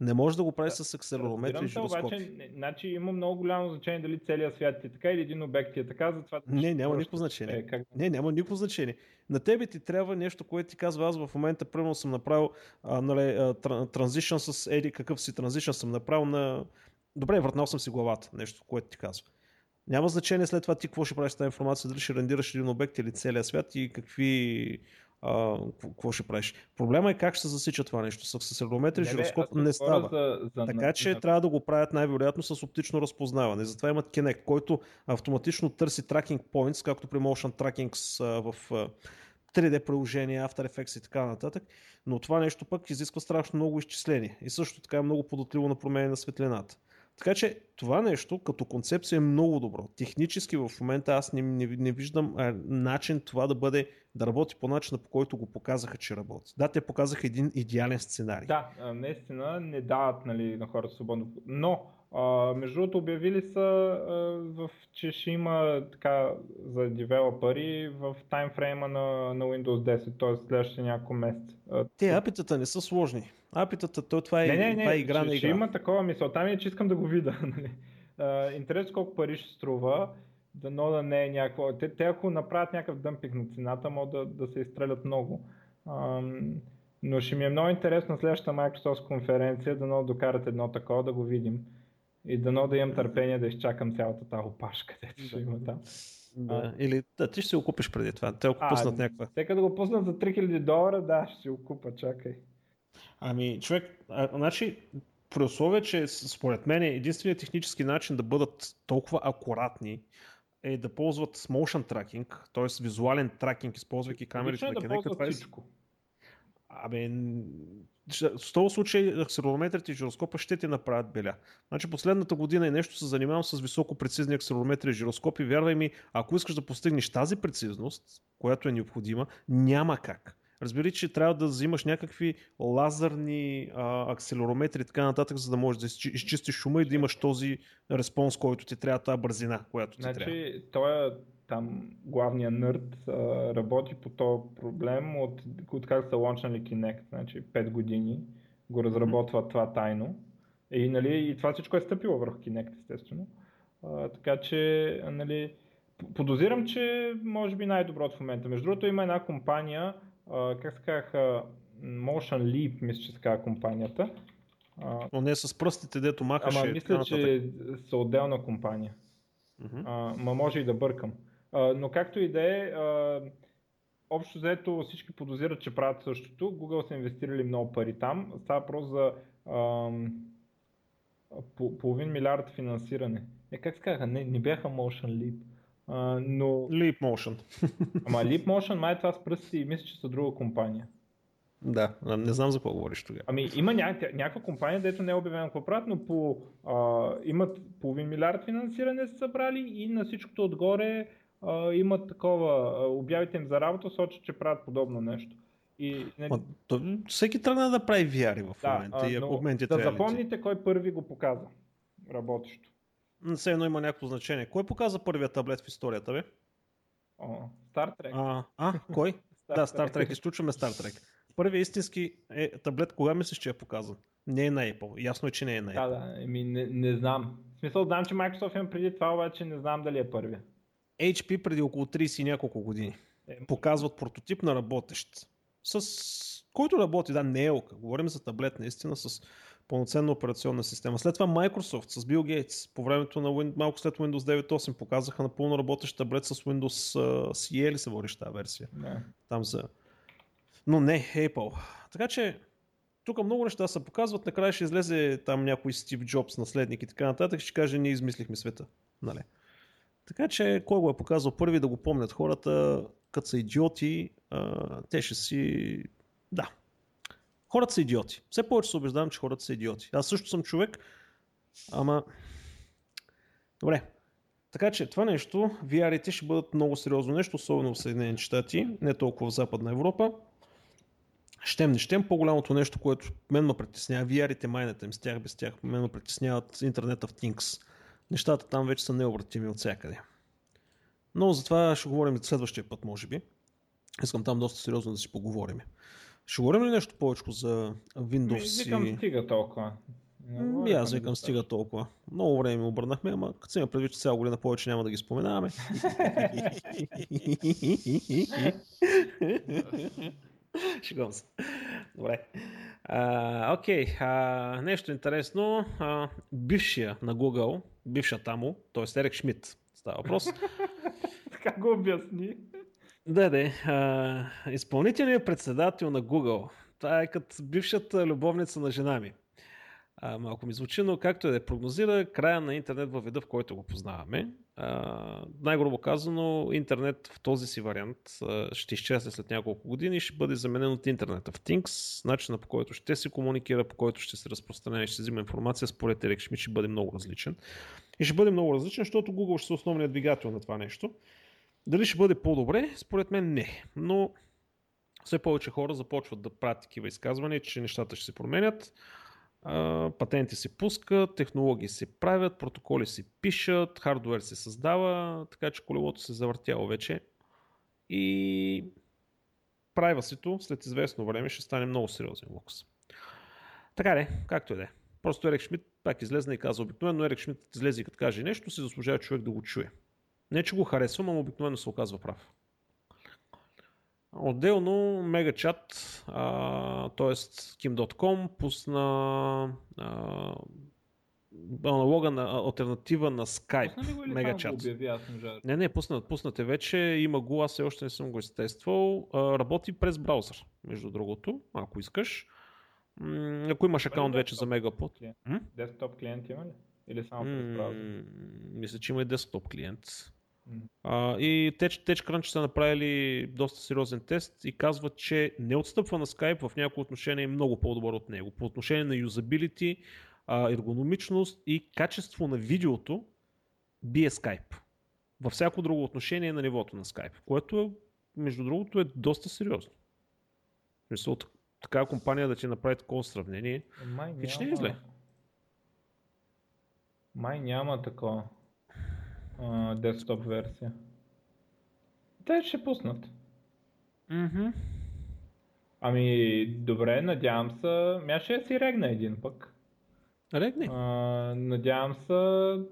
Не може да го прави да, с акселерометри и жироскопи. Обаче, значи има много голямо значение дали целият свят е така или един обект е така, затова... Не, няма никакво значение. Е, как... Не, няма никакво значение. На тебе ти трябва нещо, което ти казва, аз в момента примерно съм направил а, нали, транзишън с еди какъв си транзишън съм направил на... Добре, върнал съм си главата, нещо, което ти казва. Няма значение след това ти какво ще правиш с тази информация, дали ще рендираш един обект или целия свят и какви какво ще правиш. Проблема е как ще се засича това нещо. С акселерометри жироскоп не става. За, за, така че на... трябва да го правят най-вероятно с оптично разпознаване. Затова имат Kinect, който автоматично търси tracking points, както при Motion Tracking в 3D приложения, After Effects и така нататък. Но това нещо пък изисква страшно много изчисление. И също така е много податливо на промени на светлината. Така че това нещо като концепция е много добро. Технически в момента аз не, не, не виждам а, начин това да бъде да работи по начина по който го показаха, че работи. Да, те показаха един идеален сценарий. Да, наистина не дават нали, на хората свободно. Но а, между другото обявили са, а, в, че ще има така за девелопери в таймфрейма на, на Windows 10, т.е. следващите няколко месеца. Те апитата не са сложни. Апитата, то, това е, не, не, не, това е игра ще, на игра. Ще има такова мисъл. Там е, че искам да го видя. Нали. Интересно колко пари ще струва. Дано да не е някакво. Те, те ако направят някакъв дъмпинг на цената, могат да, да се изстрелят много. Ам, но ще ми е много интересно следващата Microsoft конференция, дано докарат едно такова, да го видим. И дано да имам търпение да изчакам цялата тази опашка, където ще има там. Да. Или да, ти ще си го купиш преди това. Те го пуснат някаква. Те да го пуснат за 3000 долара, да, ще си го купа, чакай. Ами, човек, а, значи, при условие, че според мен единственият технически начин да бъдат толкова акуратни е да ползват motion tracking, т.е. визуален тракинг, използвайки камерите на Kinect. Да ползват е всичко. Абе, в този случай акселерометрите и жироскопа ще ти направят беля. Значи последната година и нещо се занимавам с високо прецизни акселерометри и жироскопи. Вярвай ми, ако искаш да постигнеш тази прецизност, която е необходима, няма как. Разбери, че трябва да взимаш някакви лазерни а, акселерометри и така нататък, за да можеш да изчистиш шума и да имаш този респонс, който ти трябва, тази бързина, която ти значи, трябва. Този там главният нърд работи по този проблем от, от как са лончнали Kinect, значи 5 години го разработва това тайно. И, нали, и това всичко е стъпило върху Kinect, естествено. А, така че, нали, подозирам, че може би най-доброто в момента. Между другото има една компания, а, как се казаха, Motion Leap, мисля, че се казва компанията. А, Но не с пръстите, дето махаше. Ама мисля, че са отделна компания. Uh-huh. А, ма може и да бъркам. А, но както и да е, общо взето всички подозират, че правят същото. Google са инвестирали много пари там. Става просто за по, половин милиард финансиране. Е, как се казаха? Не, не бяха Motion Leap. А, но... Leap Motion. Ама Leap Motion май това с пръсти и мисля, че са друга компания. Да, не знам за какво говориш тогава. Ами има ня... някаква компания, дето не е обявена какво правят, но по, а, имат половин милиард финансиране са събрали и на всичкото отгоре а, имат такова, обявите им за работа сочат, че правят подобно нещо. И, не... Ма, то, всеки тръгна да прави VR в да, момента. и момента да запомните кой първи го показа работещо. Все едно има някакво значение. Кой показа първият таблет в историята, бе? О, Star Trek. А, а кой? Star да, Star Trek. Изключваме Star Trek. Първият истински е таблет, кога мислиш, че е показан? Не е на Apple. Ясно е, че не е на Apple. Да, да, еми, не, не знам. В смисъл, знам, че Microsoft има преди това, обаче не знам дали е първия. HP преди около 30 и няколко години е, показват прототип на работещ. С който работи, да, не елка. Говорим за таблет наистина с пълноценна операционна система. След това Microsoft с Bill Gates по времето на Win... малко след Windows 9.8 показаха напълно работещ таблет с Windows CE ли се водиш тази версия. Не. Там за... Но не, Apple. Така че тук много неща се показват. Накрая ще излезе там някой Стив Джобс, наследник и така нататък. Ще каже, ние измислихме света. Нали? Така че, кой го е показал първи да го помнят хората, като са идиоти, те ще си... Да. Хората са идиоти. Все повече се убеждавам, че хората са идиоти. Аз също съм човек, ама... Добре. Така че това нещо, VR-ите ще бъдат много сериозно нещо, особено в Съединените щати, не толкова в Западна Европа. Щем не щем, по-голямото нещо, което мен ме притеснява, VR-ите майната им с тях, без тях, мен ме притесняват интернета в Things нещата там вече са необратими от всякъде. Но за това ще говорим следващия път, може би. Искам там доста сериозно да си поговорим. Ще говорим ли нещо повече за Windows? Викам, и... стига толкова. И аз викам, стига толкова. Много време ми обърнахме, ама като си има предвид, че цяла година повече няма да ги споменаваме. Шегувам се. Добре. А, окей, а, нещо интересно. А, бившия на Google, бившата му, т.е. Ерик Шмидт става въпрос. така го обясни. Да, да. изпълнителният председател на Google. Това е като бившата любовница на жена ми. А, малко ми звучи, но както е да прогнозира, края на интернет във вида, в който го познаваме. Най-грубо казано, интернет в този си вариант ще изчезне след няколко години и ще бъде заменен от интернета в Things. Начинът по който ще се комуникира, по който ще се разпространява и ще взима информация, според Ерик ще бъде много различен. И ще бъде много различен, защото Google ще са основният двигател на това нещо. Дали ще бъде по-добре? Според мен не. Но все повече хора започват да правят такива изказвания, че нещата ще се променят патенти се пускат, технологии се правят, протоколи се пишат, хардвер се създава, така че колелото се завъртяло вече. И прайвасито след известно време ще стане много сериозен лукс. Така де, както и да е. Просто Ерик Шмидт пак излезна и каза обикновено Ерик Шмидт излезе и като каже нещо, си заслужава човек да го чуе. Не, че го харесвам, ама обикновено се оказва прав. Отделно MegaChat, т.е. Kim.com пусна а, аналога на альтернатива на Skype. MegaChat. Не, не, пуснат, пуснате вече, има го, аз все още не съм го изтествал. А, работи през браузър, между другото, ако искаш. М- ако имаш акаунт вече за Megapod. Десктоп клиент има ли? Или само през браузър? Мисля, че има и десктоп клиент. А, и TechCrunch са направили доста сериозен тест и казват, че не отстъпва на Skype в някои отношения е много по-добър от него. По отношение на юзабилити, ергономичност и качество на видеото бие Skype. Във всяко друго отношение на нивото на Skype, което е, между другото е доста сериозно. Мисля, така компания да ти направи такова сравнение, Май не е зле. Май няма такова десктоп версия. Те ще пуснат. Мгм. Ами, добре, надявам се. Мя ще си регна един пък. Регни. А, надявам се.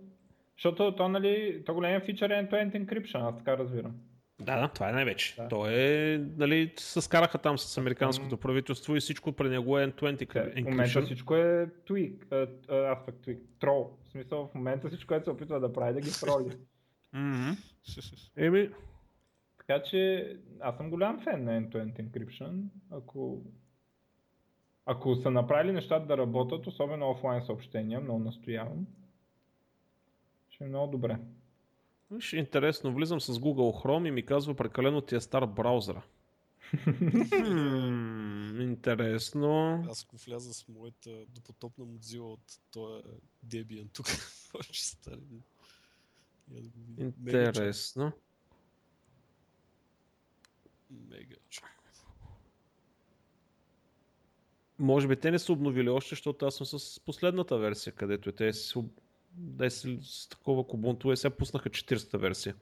Защото то, нали, то големия фичър е end-to-end encryption, аз така разбирам. Да, да, това е най-вече. Да. То е, нали, се скараха там с американското правителство и всичко при него е end-to-end Те, В момента encryption. всичко е tweak, а, а, аз пък tweak, troll. В смисъл, в момента всичко, което се опитва да прави, да ги троли. Еми, така че аз съм голям фен на end-to-end encryption. Ако, ако са направили нещата да работят, особено офлайн съобщения, много настоявам, ще е много добре. виж, интересно, влизам с Google Chrome и ми казва прекалено ти е стар браузъра. Хм, Интересно. Аз ако вляза с моята допотопна Mozilla от този Debian тук, ще стане. Интересно. Мега. Може би те не са обновили още, защото аз съм с последната версия, където е. Те си, да с, с такова и сега пуснаха 40-та версия.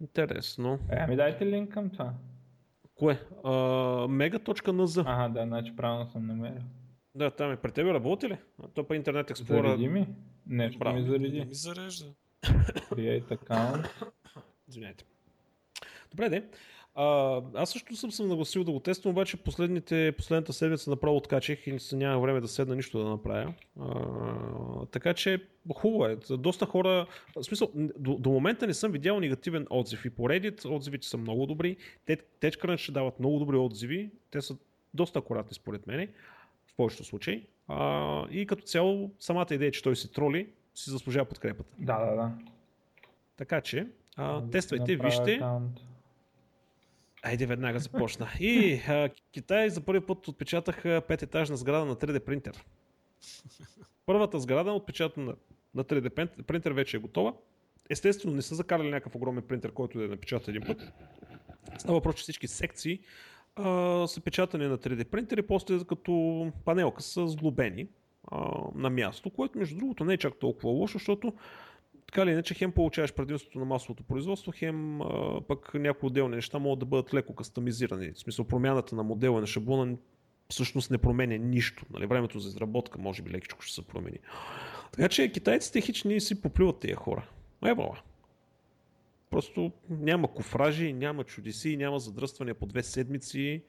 Интересно. Е, ами дайте линк към това. Кое? А, mega.nz. Ага, да, значи правилно съм намерил. Да, там е. При тебе работи ли? А то по Интернет Explorer. Зареди ми. Нещо Браво. ми Не зареди. ми зарежда. Create account. Извинете. Добре, де. А, аз също съм се нагласил да го тествам, обаче последните, последната седмица направо откачих и няма време да седна нищо да направя. А, така че хубаво е. Доста хора, в смисъл, до, до момента не съм видял негативен отзив и по Reddit отзивите са много добри. Те, TechCrunch ще дават много добри отзиви. Те са доста акуратни според мен в повечето случаи. А, и като цяло самата идея, че той се троли, си заслужава подкрепата. Да, да, да. Така че, а, Да тествайте, вижте. акаунт. Айде веднага започна. И а, Китай за първи път отпечатаха пететажна сграда на 3D принтер. Първата сграда отпечатана на, на 3D пен- принтер вече е готова. Естествено не са закарали някакъв огромен принтер, който да я напечата един път. Става въпрос, че всички секции а, са печатани на 3D принтер и после като панелка са сглобени а, на място, което между другото не е чак толкова лошо, защото така или иначе хем получаваш предимството на масовото производство, хем а, пък някои отделни неща могат да бъдат леко кастомизирани. В смисъл промяната на модела на шаблона всъщност не променя нищо. Нали, времето за изработка може би лекичко ще се промени. Така че китайците хич не си поплюват тия хора. Евала. Просто няма кофражи, няма чудеси, няма задръствания по две седмици,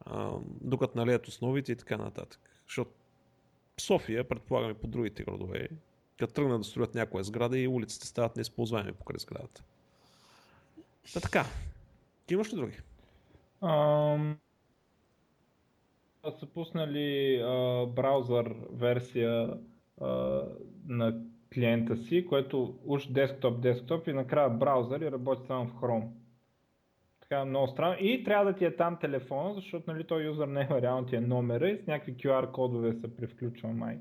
а, докато налеят основите и така нататък. Защото София, предполагам и по другите градове, като тръгнат да строят някоя сграда и улиците стават неизползваеми покрай сградата. Та така. Ти имаш ли други? Ам, са пуснали а, браузър версия а, на клиента си, което уж десктоп, десктоп и накрая браузър и работи само в Chrome. Така много странно. И трябва да ти е там телефон, защото нали, той юзър не е реално ти е номера и с някакви QR кодове се превключва май.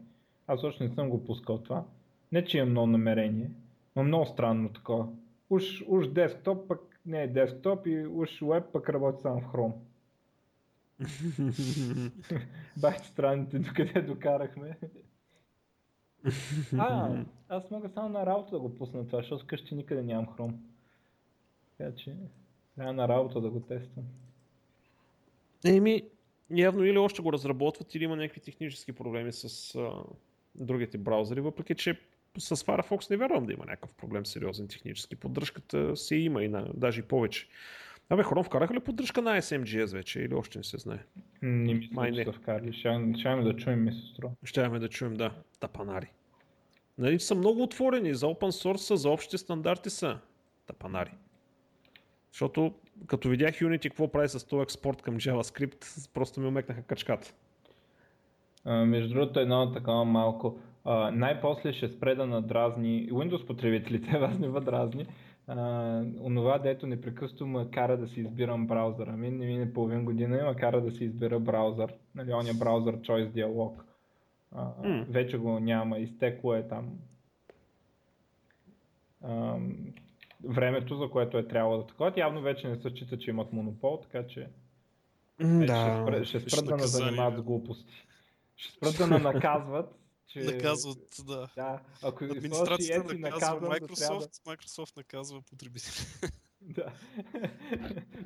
Аз още не съм го пускал това. Не, че имам много намерение, но много странно такова. Уж, уж десктоп, пък не е десктоп и уж веб, пък работи само в Chrome. Бах странните, докъде докарахме. А, аз мога само на работа да го пусна това, защото вкъщи никъде нямам Chrome. Така че трябва на работа да го тествам. Еми, явно или още го разработват, или има някакви технически проблеми с а, другите браузъри, въпреки че с Firefox не вярвам да има някакъв проблем сериозен технически. Поддръжката си има и на, даже и повече. Абе, Chrome вкараха ли поддръжка на SMGS вече или още не се знае? Не мисля, Май не. вкарали. Ще, ще да чуем, ми се струва. Щяхме да чуем, да, тапанари. Нали, са много отворени, за open source са, за общите стандарти са тапанари. Защото като видях Unity какво прави с този експорт към JavaScript, просто ми омекнаха качката. А, между другото, едно такова малко. А, най-после ще спре да надразни Windows потребителите, вас не дразни. А, онова, дето непрекъснато ме кара да си избирам браузъра. Ми не мине половин година и ме кара да си избира браузър. Нали, оня браузър Choice диалог. А, М. Вече го няма, изтекло е там. А, времето, за което е трябвало да такова. Явно вече не се счита, че имат монопол, така че вече ще, спре, ще спрат да не занимават с глупости. Ще спрат да не наказват, че... Наказват, да. Да, ако Администрацията Etsy наказва наказвам, да. Microsoft, Microsoft наказва потребители. Да.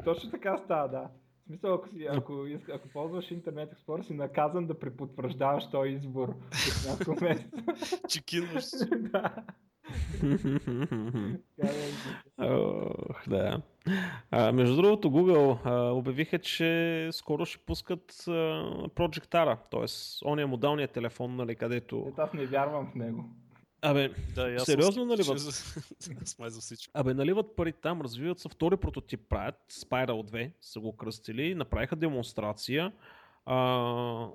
Точно така става, да. В смисъл, ако, си, ако, ако ползваш интернет Explorer, си наказан да препотвърждаваш този избор от няколко месеца. Чекинваш. да. Ох, да. А, между другото, Google а, обявиха, че скоро ще пускат а, Project Tara, т.е. ония модалния телефон, нали, където... Ето аз не вярвам в него. Абе, Да, Сериозно нали, за- Смай за всичко. Абе, наливат пари там, развиват се втори прототип, правят Spiral 2, са го кръстили, направиха демонстрация а,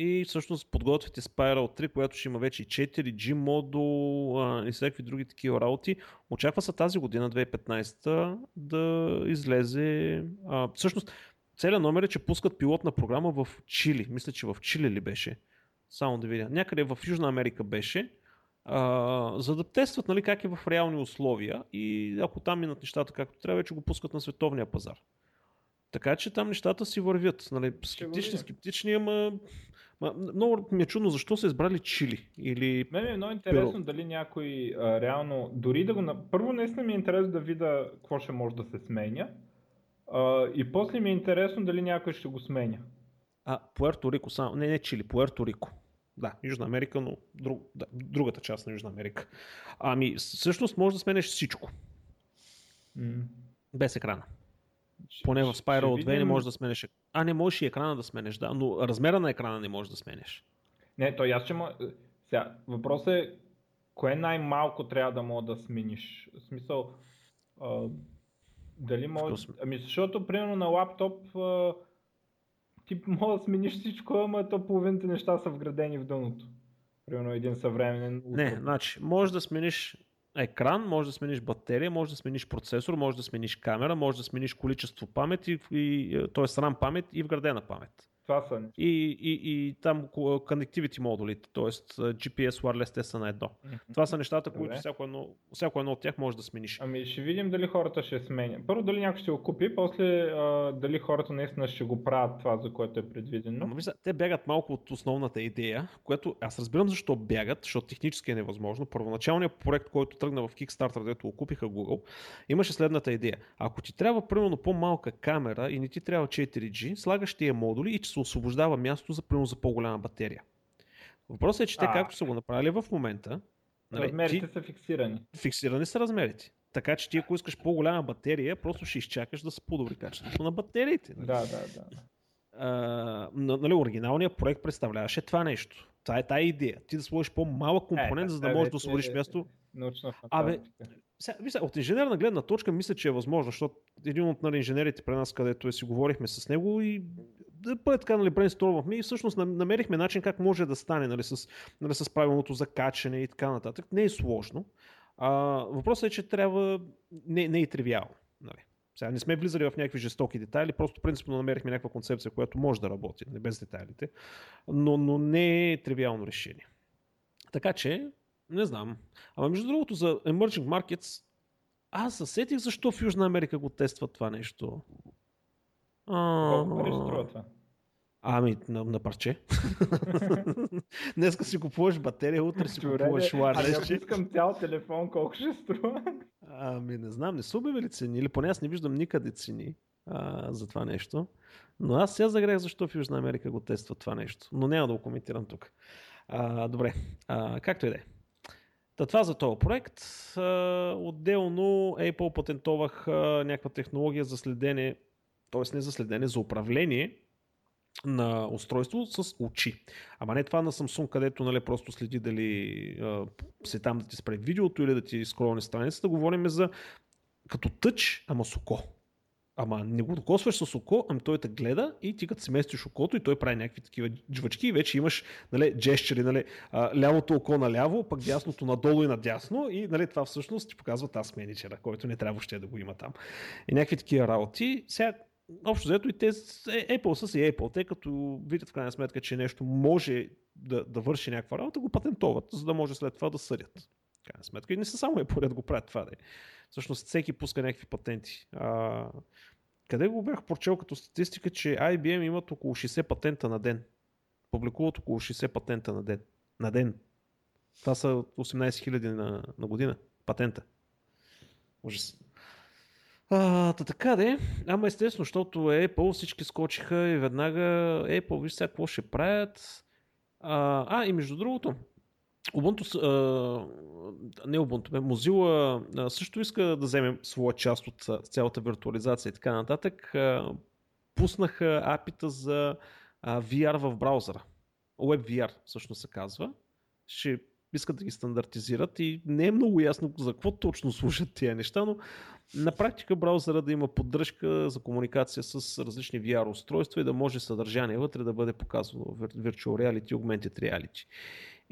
и всъщност подготвят и Spiral 3, която ще има вече и 4G модул а, и всякакви други такива работи. Очаква се тази година, 2015, да излезе. А, всъщност, целият номер е, че пускат пилотна програма в Чили. Мисля, че в Чили ли беше? Само да видя. Някъде в Южна Америка беше. А, за да тестват нали, как е в реални условия и ако там минат нещата както трябва, вече го пускат на световния пазар. Така че там нещата си вървят. Нали, скептични, скептични, ама, ма, много ми е чудно защо са избрали Чили. Или Мен ми е много интересно дали някой а, реално, дори да го... Първо наистина ми е интересно да видя какво ще може да се сменя. А, и после ми е интересно дали някой ще го сменя. А, Пуерто Рико, само. Не, не Чили, Пуерто Рико. Да, Южна Америка, но друг, да, другата част на Южна Америка. Ами, всъщност може да сменеш всичко, М. без екрана. Ще- Поне в ще- Spiral ще 2 не видим. можеш да сменеш. ек- А, не можеш и екрана да сменеш, да, но размера на екрана не можеш да сменеш. Не, то аз ще ма... Сега, въпросът е, кое най-малко трябва да мога да смениш? В смисъл, а, дали може... Ами защото, примерно на лаптоп, а, ти мога да смениш всичко, ама то половината неща са вградени в дъното. Примерно един съвременен... Не, значи, може да смениш екран, може да смениш батерия, може да смениш процесор, може да смениш камера, може да смениш количество памет, и, и, т.е. RAM памет и вградена памет. Това са. И, и, и там connectivity модулите, т.е. GPS wireless те са на едно. Това са нещата, които Добре. всяко едно, всяко едно от тях може да смениш. Ами ще видим дали хората ще сменят. Първо дали някой ще го купи, после а, дали хората наистина ще го правят това, за което е предвидено. Ама вижте, те бягат малко от основната идея, което аз разбирам защо бягат, защото технически е невъзможно. Първоначалният проект, който тръгна в Kickstarter, дето го купиха Google, имаше следната идея. Ако ти трябва примерно по-малка камера и не ти трябва 4G, слагаш тия модули и че се освобождава място за примерно за по-голяма батерия. Въпросът е, че те А. както са го направили в момента, нали, Размерите ти, са фиксирани. фиксирани са размерите. Така че ти ако искаш по-голяма батерия, просто ще изчакаш да се подобри качеството на батериите. нали? Да, да, да. а, нали, оригиналният проект представляваше това нещо. Това е тая идея. Ти да сложиш по-малък компонент, Е, за да е можеш да вече- освободиш място. Научна Абе. Сега, от инженерна гледна точка мисля, че е възможно, защото един от нали, инженерите при нас, където е, си говорихме с него и бъде така, нали, брейнстормвахме и всъщност нам- намерихме начин как може да стане нали, с, нали, с правилното закачане и така нататък. Не е сложно. А, въпросът е, че трябва, не, не е тривиално. Нали. Сега не сме влизали в някакви жестоки детайли, просто принципно намерихме някаква концепция, която може да работи, не без детайлите, но, но не е тривиално решение. Така че, не знам. Ама между другото за Emerging Markets, аз се сетих защо в Южна Америка го тестват това нещо. Колко пари струва това? Ами, на, на парче. Днеска си купуваш батерия, утре си купуваш бе. Ами ако wireless. искам цял телефон, колко ще струва? Ами не знам, не са обявили цени, или поне аз не виждам никъде цени а, за това нещо. Но аз сега загрех защо в Южна Америка го тества това нещо. Но няма да го коментирам тук. А, добре, а, както и да е. Та това за този проект. А, отделно Apple патентовах а, някаква технология за следене, т.е. не за следене, за управление на устройство с очи. Ама не това на Samsung, където нали, просто следи дали а, се там да ти спре видеото или да ти скролне страницата. Говорим за като тъч, ама с око. Ама не го докосваш с око, ами той те гледа и ти като се местиш окото и той прави някакви такива джвачки и вече имаш нали, джещери, нали, лявото око наляво, пък дясното надолу и надясно и нали, това всъщност ти показва аз менеджера, който не трябва въобще да го има там. И някакви такива работи. Сега, общо взето и те, Apple са си Apple, те като видят в крайна сметка, че нещо може да, да върши някаква работа, го патентоват, за да може след това да съдят. В крайна сметка. И не са само Apple да го правят това. Да е. Всъщност всеки пуска някакви патенти. А, къде го бях прочел като статистика, че IBM имат около 60 патента на ден. Публикуват около 60 патента на ден. На ден. Това са 18 000 на, на година. Патента. Ужас. А, та така де, ама естествено, защото Apple всички скочиха и веднага Apple, виж сега какво ще правят. А, а и между другото, Ubuntu, а, не Ubuntu, бе, Mozilla а, също иска да вземе своя част от цялата виртуализация и така нататък. А, пуснаха апита за а, VR в браузъра. WebVR всъщност се казва. Ще искат да ги стандартизират и не е много ясно за какво точно служат тия неща, но на практика браузъра да има поддръжка за комуникация с различни VR устройства и да може съдържание вътре да бъде показано в Virtual Reality, Augmented Reality.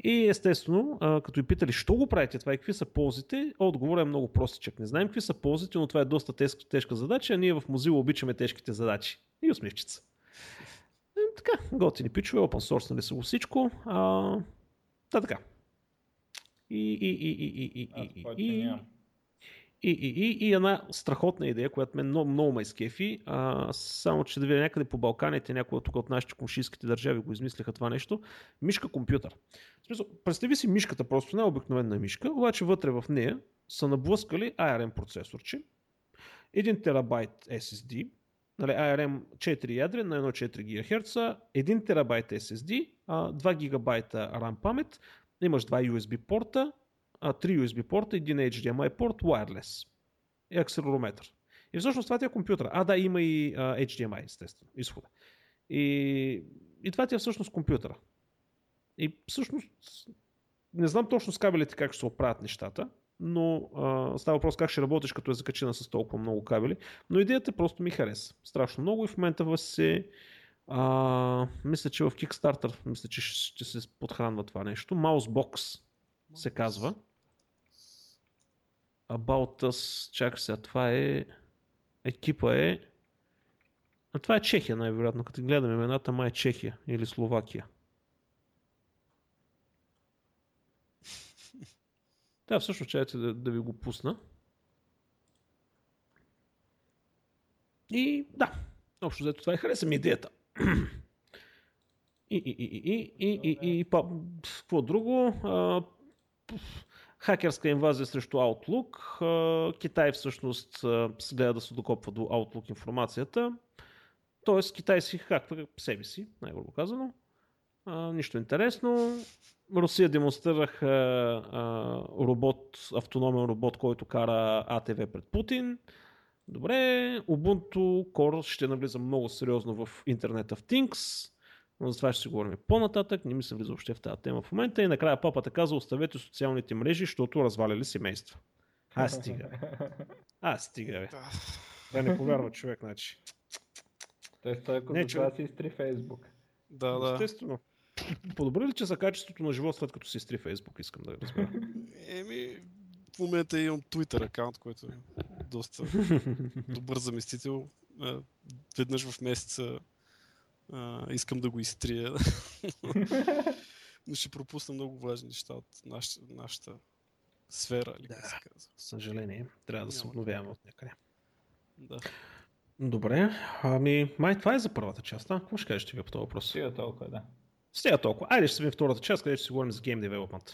И естествено, като и питали, що го правите това и какви са ползите, отговорът е много простичък. Не знаем какви са ползите, но това е доста тежка, задача, а ние в Mozilla обичаме тежките задачи. И усмивчица. Така, готини пичове, open source нали са го всичко. А, та така. И, и, и, и, и, и, Аз, и, и, и, и, и, и, и една страхотна идея, която мен много, много ме изкефи, а, само че да видя някъде по Балканите, някои тук от нашите комшийските държави го измислиха това нещо, мишка компютър. Смисъл, представи си мишката, просто не обикновена мишка, обаче вътре в нея са наблъскали ARM процесорче, 1 терабайт SSD, нали, ARM 4 ядре на 1,4 GHz, 1 терабайт SSD, 2 гигабайта RAM памет, имаш два USB порта, а, 3 USB порта, един HDMI порт, wireless и акселерометър. И всъщност това ти е компютър. А, да, има и а, HDMI, естествено, изхода. И, и това ти е всъщност компютъра. И всъщност не знам точно с кабелите как ще се оправят нещата, но а, става въпрос как ще работиш като е закачена с толкова много кабели. Но идеята просто ми хареса. Страшно много и в момента се а, мисля, че в Kickstarter мисля, че ще се подхранва това нещо. Mousebox се казва. About Us, чакай сега, това е... Екипа е... А това е Чехия най-вероятно, като гледаме имената, май е Чехия или Словакия. Да, всъщност чайте да, да ви го пусна. И да, общо взето това е хареса ми идеята. И, и, и, и, и, и, и, и, какво друго? Хакерска инвазия срещу Outlook. Китай всъщност гледа да се докопва до Outlook информацията. Тоест Китай си хаква себе си, най-грубо казано. нищо интересно. Русия демонстрираха робот, автономен робот, който кара АТВ пред Путин. Добре, Ubuntu Core ще навлиза много сериозно в Internet of Things. Но за това ще си говорим по-нататък. Не ми се влиза въобще в тази тема в момента. И накрая папата каза, оставете социалните мрежи, защото разваляли семейства. А, стига. А, стига, бе. Да не повярва човек, значи. Той стои ако не, това си изтри Фейсбук. Да, да. Естествено. Подобри ли че за качеството на живот след като си изтри Фейсбук, искам да разбера. Еми, в момента имам Twitter акаунт, който доста добър заместител. Веднъж в месеца а, искам да го изтрия. Но ще пропусна много важни неща от нашата, нашата сфера, или да, се казва. Съжаление, трябва да се обновяваме от някъде. Да. Добре, ами май това е за първата част, а? Какво ще кажеш ти по този въпрос? Стига толкова, да. Стига толкова. Айде ще се видим втората част, където ще си говорим за Game Development.